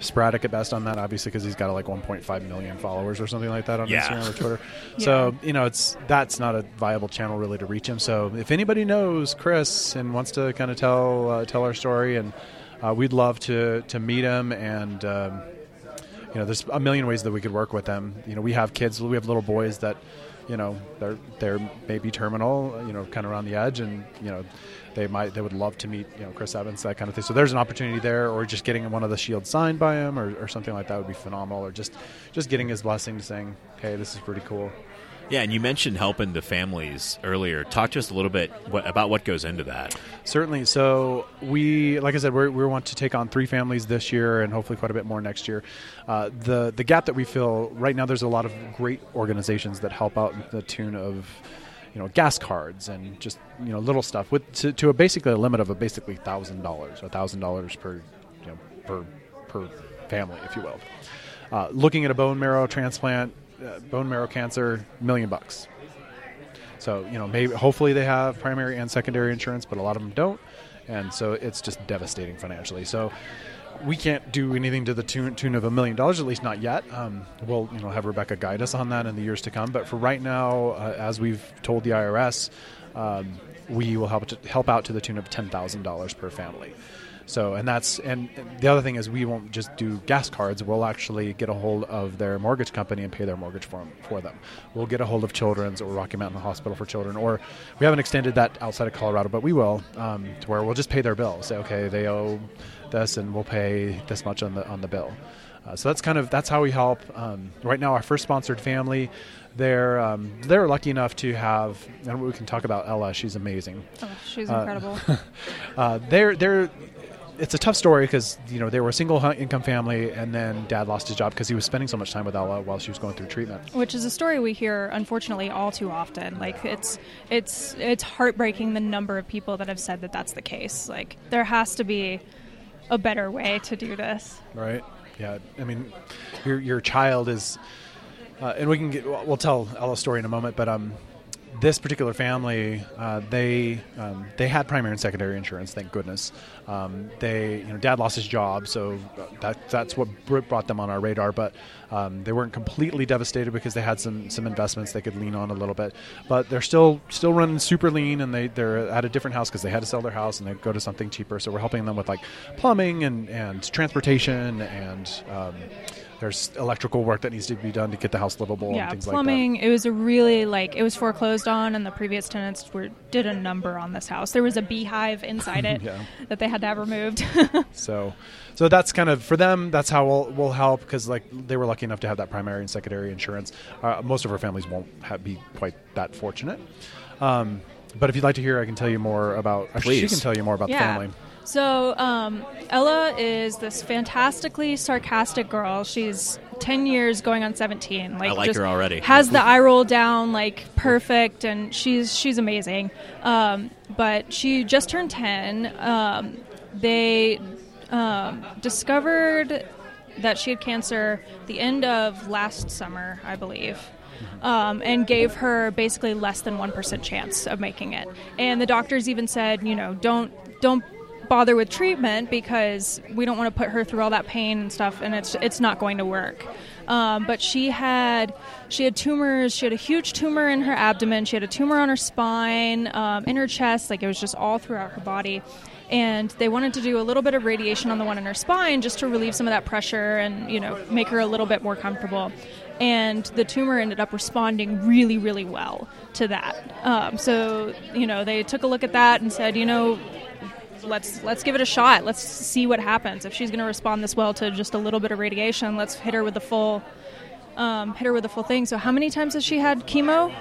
sporadic at best on that, obviously, because he's got like 1.5 million followers or something like that on Yeah. Instagram or Twitter. [laughs] So you know, it's that's not a viable channel really to reach him. So if anybody knows Chris and wants to kind of tell uh, tell our story, and uh, we'd love to to meet him and. Um, you know, there's a million ways that we could work with them. You know, we have kids, we have little boys that, you know, they're they're maybe terminal, you know, kind of around the edge, and you know, they might they would love to meet you know Chris Evans that kind of thing. So there's an opportunity there, or just getting one of the shields signed by him, or, or something like that would be phenomenal, or just just getting his blessing, saying, hey, this is pretty cool. Yeah, and you mentioned helping the families earlier. Talk to us a little bit what, about what goes into that. Certainly. So we, like I said, we're, we want to take on three families this year, and hopefully quite a bit more next year. Uh, the the gap that we fill right now, there's a lot of great organizations that help out in the tune of, you know, gas cards and just you know little stuff with to, to a basically a limit of a basically thousand dollars, a thousand dollars per, you know, per per family, if you will. Uh, looking at a bone marrow transplant, uh, bone marrow cancer, million bucks. So you know, maybe hopefully they have primary and secondary insurance, but a lot of them don't, and so it's just devastating financially. So we can't do anything to the tune, tune of a million dollars, at least not yet. Um, we'll you know have Rebecca guide us on that in the years to come. But for right now, uh, as we've told the IRS, um, we will help to help out to the tune of ten thousand dollars per family. So, and that's and the other thing is we won't just do gas cards. We'll actually get a hold of their mortgage company and pay their mortgage for for them. We'll get a hold of Children's or Rocky Mountain Hospital for Children, or we haven't extended that outside of Colorado, but we will, um, to where we'll just pay their bill. Say, okay, they owe this, and we'll pay this much on the on the bill. Uh, so that's kind of that's how we help. Um, right now, our first sponsored family, they're um, they're lucky enough to have, and we can talk about Ella. She's amazing. Oh, she's Uh, incredible. [laughs] uh, they're they're it's a tough story because you know they were a single income family and then dad lost his job because he was spending so much time with Ella while she was going through treatment. which is a story we hear unfortunately all too often like it's it's it's heartbreaking the number of people that have said that that's the case like there has to be a better way to do this Right? Yeah. I mean, your your child is, uh, and we can get we'll tell Ella's story in a moment, but um, this particular family, uh, they um, they had primary and secondary insurance. Thank goodness. Um, they, you know, dad lost his job, so that that's what brought them on our radar. But um, they weren't completely devastated because they had some some investments they could lean on a little bit. But they're still still running super lean, and they they're at a different house because they had to sell their house and they go to something cheaper. So we're helping them with like plumbing and and transportation and. There's electrical work that needs to be done to get the house livable and yeah things plumbing it was a really like it was foreclosed on and the previous tenants were did a number on this house there was a beehive inside it [laughs] Yeah. that they had to have removed. [laughs] So, so that's kind of for them. That's how we'll, we'll help because like they were lucky enough to have that primary and secondary insurance. Uh, most of our families won't have, be quite that fortunate. Um, but if you'd like to hear, I can tell you more about. Actually, she can tell you more about Yeah. the family. So, um, Ella is this fantastically sarcastic girl. She's 10 years going on 17. Like, I like just her already. Has the eye [laughs] roll down, like, perfect, and she's she's amazing. Um, but she just turned 10. Um, they um, discovered that she had cancer the end of last summer, I believe. Um, and gave her basically less than one percent chance of making it. And the doctors even said, you know, don't don't bother with treatment because we don't want to put her through all that pain and stuff, and it's it's not going to work. Um, but she had she had tumors. She had a huge tumor in her abdomen. She had a tumor on her spine, um, in her chest. Like it was just all throughout her body. And they wanted to do a little bit of radiation on the one in her spine just to relieve some of that pressure and you know make her a little bit more comfortable. And the tumor ended up responding really, really well to that. Um, so you know they took a look at that and said, you know, let's let's give it a shot. Let's see what happens. If she's going to respond this well to just a little bit of radiation, let's hit her with the full um, hit her with the full thing. So how many times has she had chemo?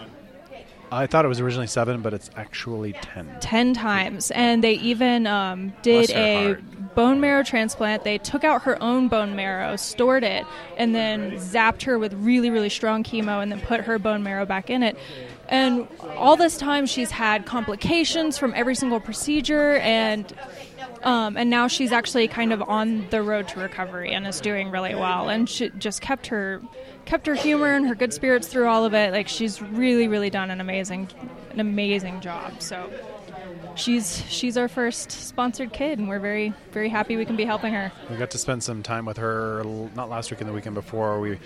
I thought it was originally seven, but it's actually ten. 10 times and they even um, did a heart. bone marrow transplant they took out her own bone marrow stored it and then zapped her with really really strong chemo and then put her bone marrow back in it and all this time she's had complications from every single procedure and um, and now she's actually kind of on the road to recovery and is doing really well. And she just kept her kept her humor and her good spirits through all of it. Like she's really really done an amazing an amazing job. So she's she's our first sponsored kid and we're very very happy we can be helping her. We got to spend some time with her not last week and the weekend before. We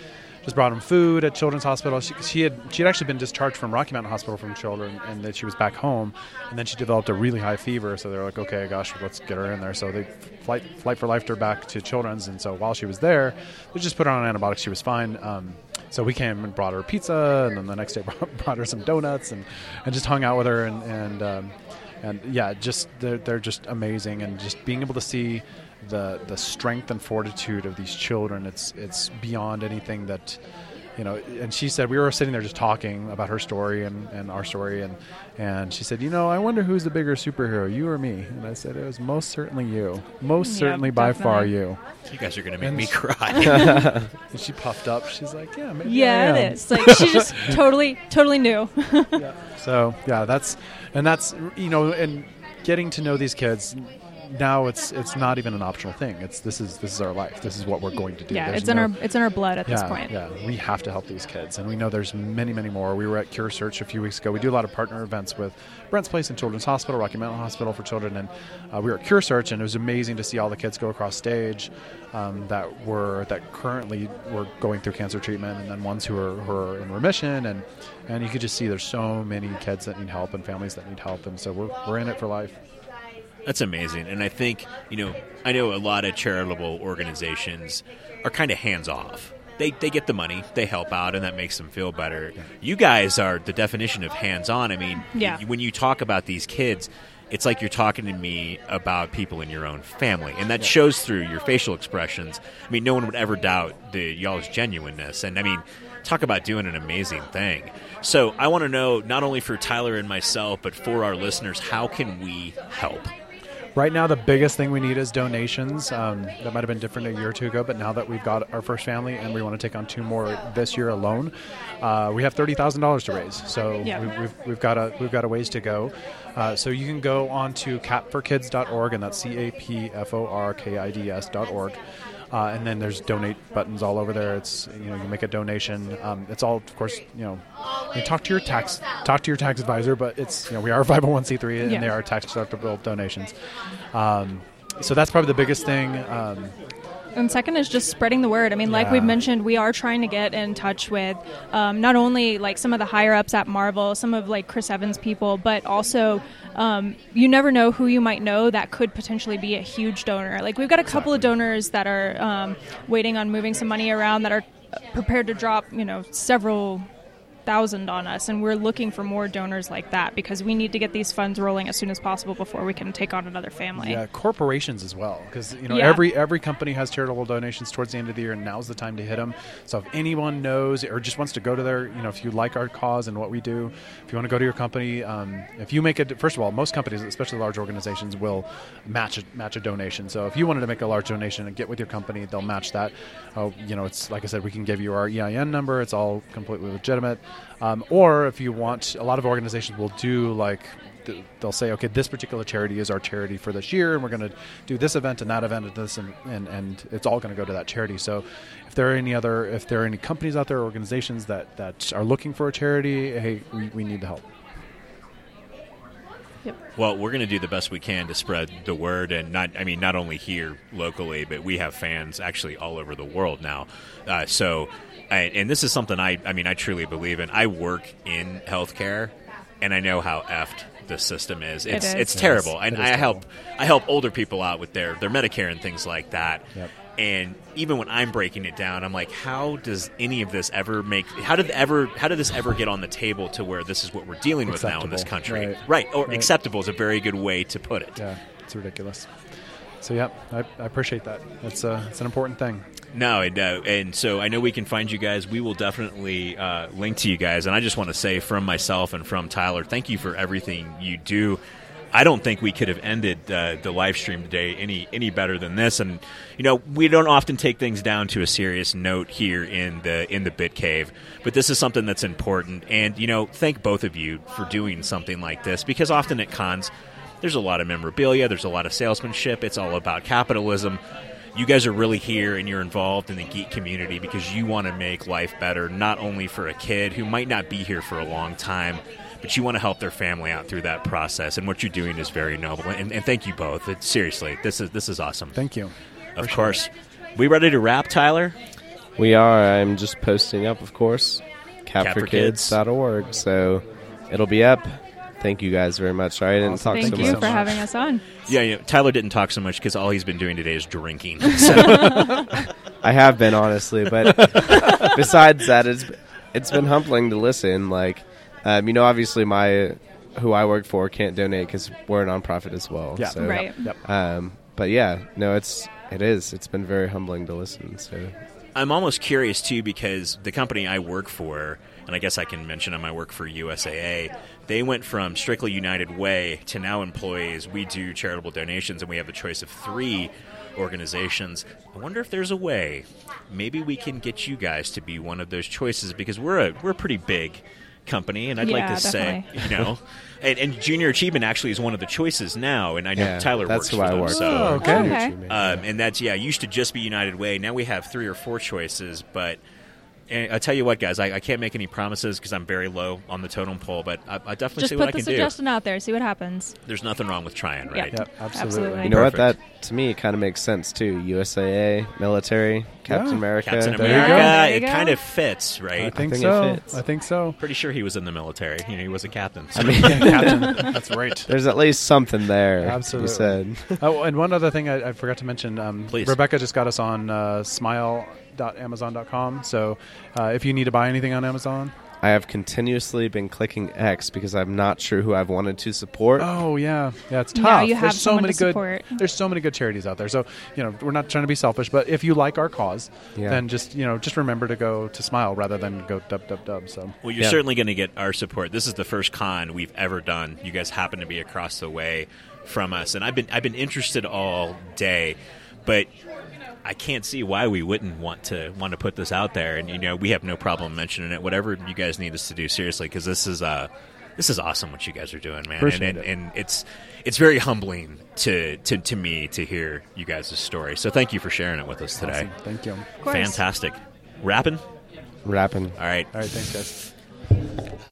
just brought him food at Children's Hospital. She, she had she had actually been discharged from Rocky Mountain Hospital from children, and then she was back home, and then she developed a really high fever. So they're like, okay, gosh, let's get her in there. So they flight flight for life her back to Children's, and so while she was there, they just put her on antibiotics. She was fine. Um, so we came and brought her pizza, and then the next day [laughs] brought, brought her some donuts, and, and just hung out with her, and and um, and yeah, just they're, they're just amazing, and just being able to see the the strength and fortitude of these children, it's it's beyond anything that you know. And she said we were sitting there just talking about her story and, and our story, and and she said, you know, I wonder who's the bigger superhero, you or me? And I said it was most certainly you, most Yep, certainly by far you. You guys are going to make And- me cry. [laughs] [laughs] And she puffed up. She's like, yeah, maybe I yeah am." it is like she just [laughs] totally totally knew So yeah, that's and that's you know, and getting to know these kids now it's it's not even an optional thing. It's this is this is our life. This is what we're going to do. yeah There's it's in our it's in our blood at yeah, this point Yeah, we have to help these kids, and we know there's many, many more. We were at Cure Search a few weeks ago. We do a lot of partner events with Brent's Place and Children's Hospital, Rocky Mountain Hospital for Children, and uh, we were at Cure Search, and it was amazing to see all the kids go across stage um, that were that currently were going through cancer treatment, and then ones who are who are in remission, and and you could just see there's so many kids that need help and families that need help, and so we're we're in it for life. That's amazing. And I think, you know, I know a lot of charitable organizations are kind of hands off. They, they get the money, they help out, and that makes them feel better. You guys are the definition of hands on. I mean, Yeah. when you talk about these kids, it's like you're talking to me about people in your own family. And that shows through your facial expressions. I mean, no one would ever doubt the y'all's genuineness. And I mean, talk about doing an amazing thing. So I want to know, not only for Tyler and myself, but for our listeners, how can we help? Right now, the biggest thing we need is donations. Um, that might have been different a year or two ago, but now that we've got our first family and we want to take on two more this year alone, uh, we have thirty thousand dollars to raise. So Yeah. we, we've, we've got a we've got a ways to go. Uh, so you can go on to capforkids.org, and that's c a p f o r k i d s dot org. Uh, and then there's donate buttons all over there. It's you know you make a donation. Um, it's all of course you know you talk to your tax talk to your tax advisor, but it's you know we are a [laughs] 501c3 and Yeah. they are tax deductible donations. Um, so that's probably the biggest thing. Um, And second is just spreading the word. I mean, like Yeah. we've mentioned, we are trying to get in touch with um, not only like some of the higher ups at Marvel, some of like Chris Evans people, but also um, you never know who you might know that could potentially be a huge donor. Like we've got a couple of donors that are um, waiting on moving some money around that are prepared to drop, you know, several thousand on us, and we're looking for more donors like that because we need to get these funds rolling as soon as possible before we can take on another family. Yeah, corporations as well, because you know Yeah. every every company has charitable donations towards the end of the year, and now's the time to hit them. So if anyone knows or just wants to go to their, you know, if you like our cause and what we do, if you want to go to your company, um, if you make it, first of all, most companies, especially large organizations, will match a, match a donation. So if you wanted to make a large donation and get with your company, they'll match that. Oh, you know, it's like I said, we can give you our EIN number. It's all completely legitimate. Um, or if you want, a lot of organizations will do like they'll say, okay, this particular charity is our charity for this year, and we're going to do this event and that event and this, and, and, and it's all going to go to that charity. So, if there are any other, if there are any companies out there, organizations that, that are looking for a charity, hey, we, we need the help. Well, we're going to do the best we can to spread the word, and not, I mean, not only here locally, but we have fans actually all over the world now. Uh, so, and, and this is something I, I mean, I truly believe in. I work in healthcare, and I know how effed the system is. It It's is. it's terrible, is. and It is I help I help older people out with their their Medicare and things like that. Yep. And even when I'm breaking it down, I'm like, how does any of this ever make? How did ever? How did this ever get on the table to where this is what we're dealing with now in this country? Right. Or Right. acceptable is a very good way to put it. Yeah, it's ridiculous. So, yeah, I, I appreciate that. It's, uh, it's an important thing. No, and, uh, and so I know we can find you guys. We will definitely uh, link to you guys. And I just want to say from myself and from Tyler, thank you for everything you do. I don't think we could have ended uh, the live stream today any any better than this. And you know, we don't often take things down to a serious note here in the in the Bit Cave, but this is something that's important. And you know, thank both of you for doing something like this because often at cons, there's a lot of memorabilia, there's a lot of salesmanship. It's all about capitalism. You guys are really here and you're involved in the geek community because you want to make life better, not only for a kid who might not be here for a long time, but you want to help their family out through that process. And what you're doing is very noble. And, and thank you both. It, seriously, this is this is awesome. Thank you. Of course. We ready to wrap, Tyler? We are. I'm just posting up, of course, Cap for Kids. capforkids.org. So it'll be up. Thank you guys very much. Sorry I didn't Awesome. talk Thank so you for having us on. Yeah, you know, Tyler didn't talk so much because all he's been doing today is drinking. [laughs] So I have been honestly, but [laughs] besides that, it's it's been humbling to listen. Like, um, you know, obviously my who I work for can't donate because we're a nonprofit as well. Yeah. So, Right. Yep. Um, but yeah, no, it's it is. It's been very humbling to listen. So I'm almost curious too because the company I work for, and I guess I can mention them, I work for USAA. They went from strictly United Way to now employees. We do charitable donations, and we have a choice of three organizations. I wonder if there's a way. Maybe we can get you guys to be one of those choices because we're a we're pretty big company, and I'd like Yeah, to say, you know, and, and Junior Achievement actually is one of the choices now, and I know yeah, Tyler that's works who for I them, work so. Oh, for. okay. Okay. Um, and that's yeah, used to just be United Way. Now we have three or four choices, but and I tell you what, guys, I, I can't make any promises because I'm very low on the totem pole. But I, I definitely Just see what I put the can suggestion out there, see what happens. There's nothing wrong with trying, Yeah. right? Yep, absolutely. Absolutely. you know what? Perfect. That to me kind of makes sense too. USAA, military, Captain Yeah. America. Captain There you America, go. There you it go. kind of fits, I right? think, think it so. fits. I think so. Pretty sure he was in the military. You know, he was a captain. So. [laughs] Captain. [laughs] That's right. There's at least something there. Absolutely. You said. Oh, and one other thing I, I forgot to mention. Um, Please. Rebecca just got us on uh, smile.amazon.com. So uh, if you need to buy anything on Amazon, I have continuously been clicking X because I'm not sure who I've wanted to support. oh yeah, yeah, it's tough. Now you have there's so many to good. support. There's so many good charities out there. So you know, we're not trying to be selfish, but if you like our cause, Yeah. then just you know, just remember to go to Smile rather than go dub dub dub. So Well, you're Yeah. certainly going to get our support. This is the first con we've ever done. You guys happen to be across the way from us, and I've been I've been interested all day, but I can't see why we wouldn't want to want to put this out there. And you know, we have no problem mentioning it. Whatever you guys need us to do, seriously, because this is uh this is awesome what you guys are doing, man. Appreciate and, and, it. and it's it's very humbling to, to to me to hear you guys' story. So thank you for sharing it with us today. awesome. thank you. Of. Fantastic. Wrapping. Wrapping. All right. All right, thanks guys.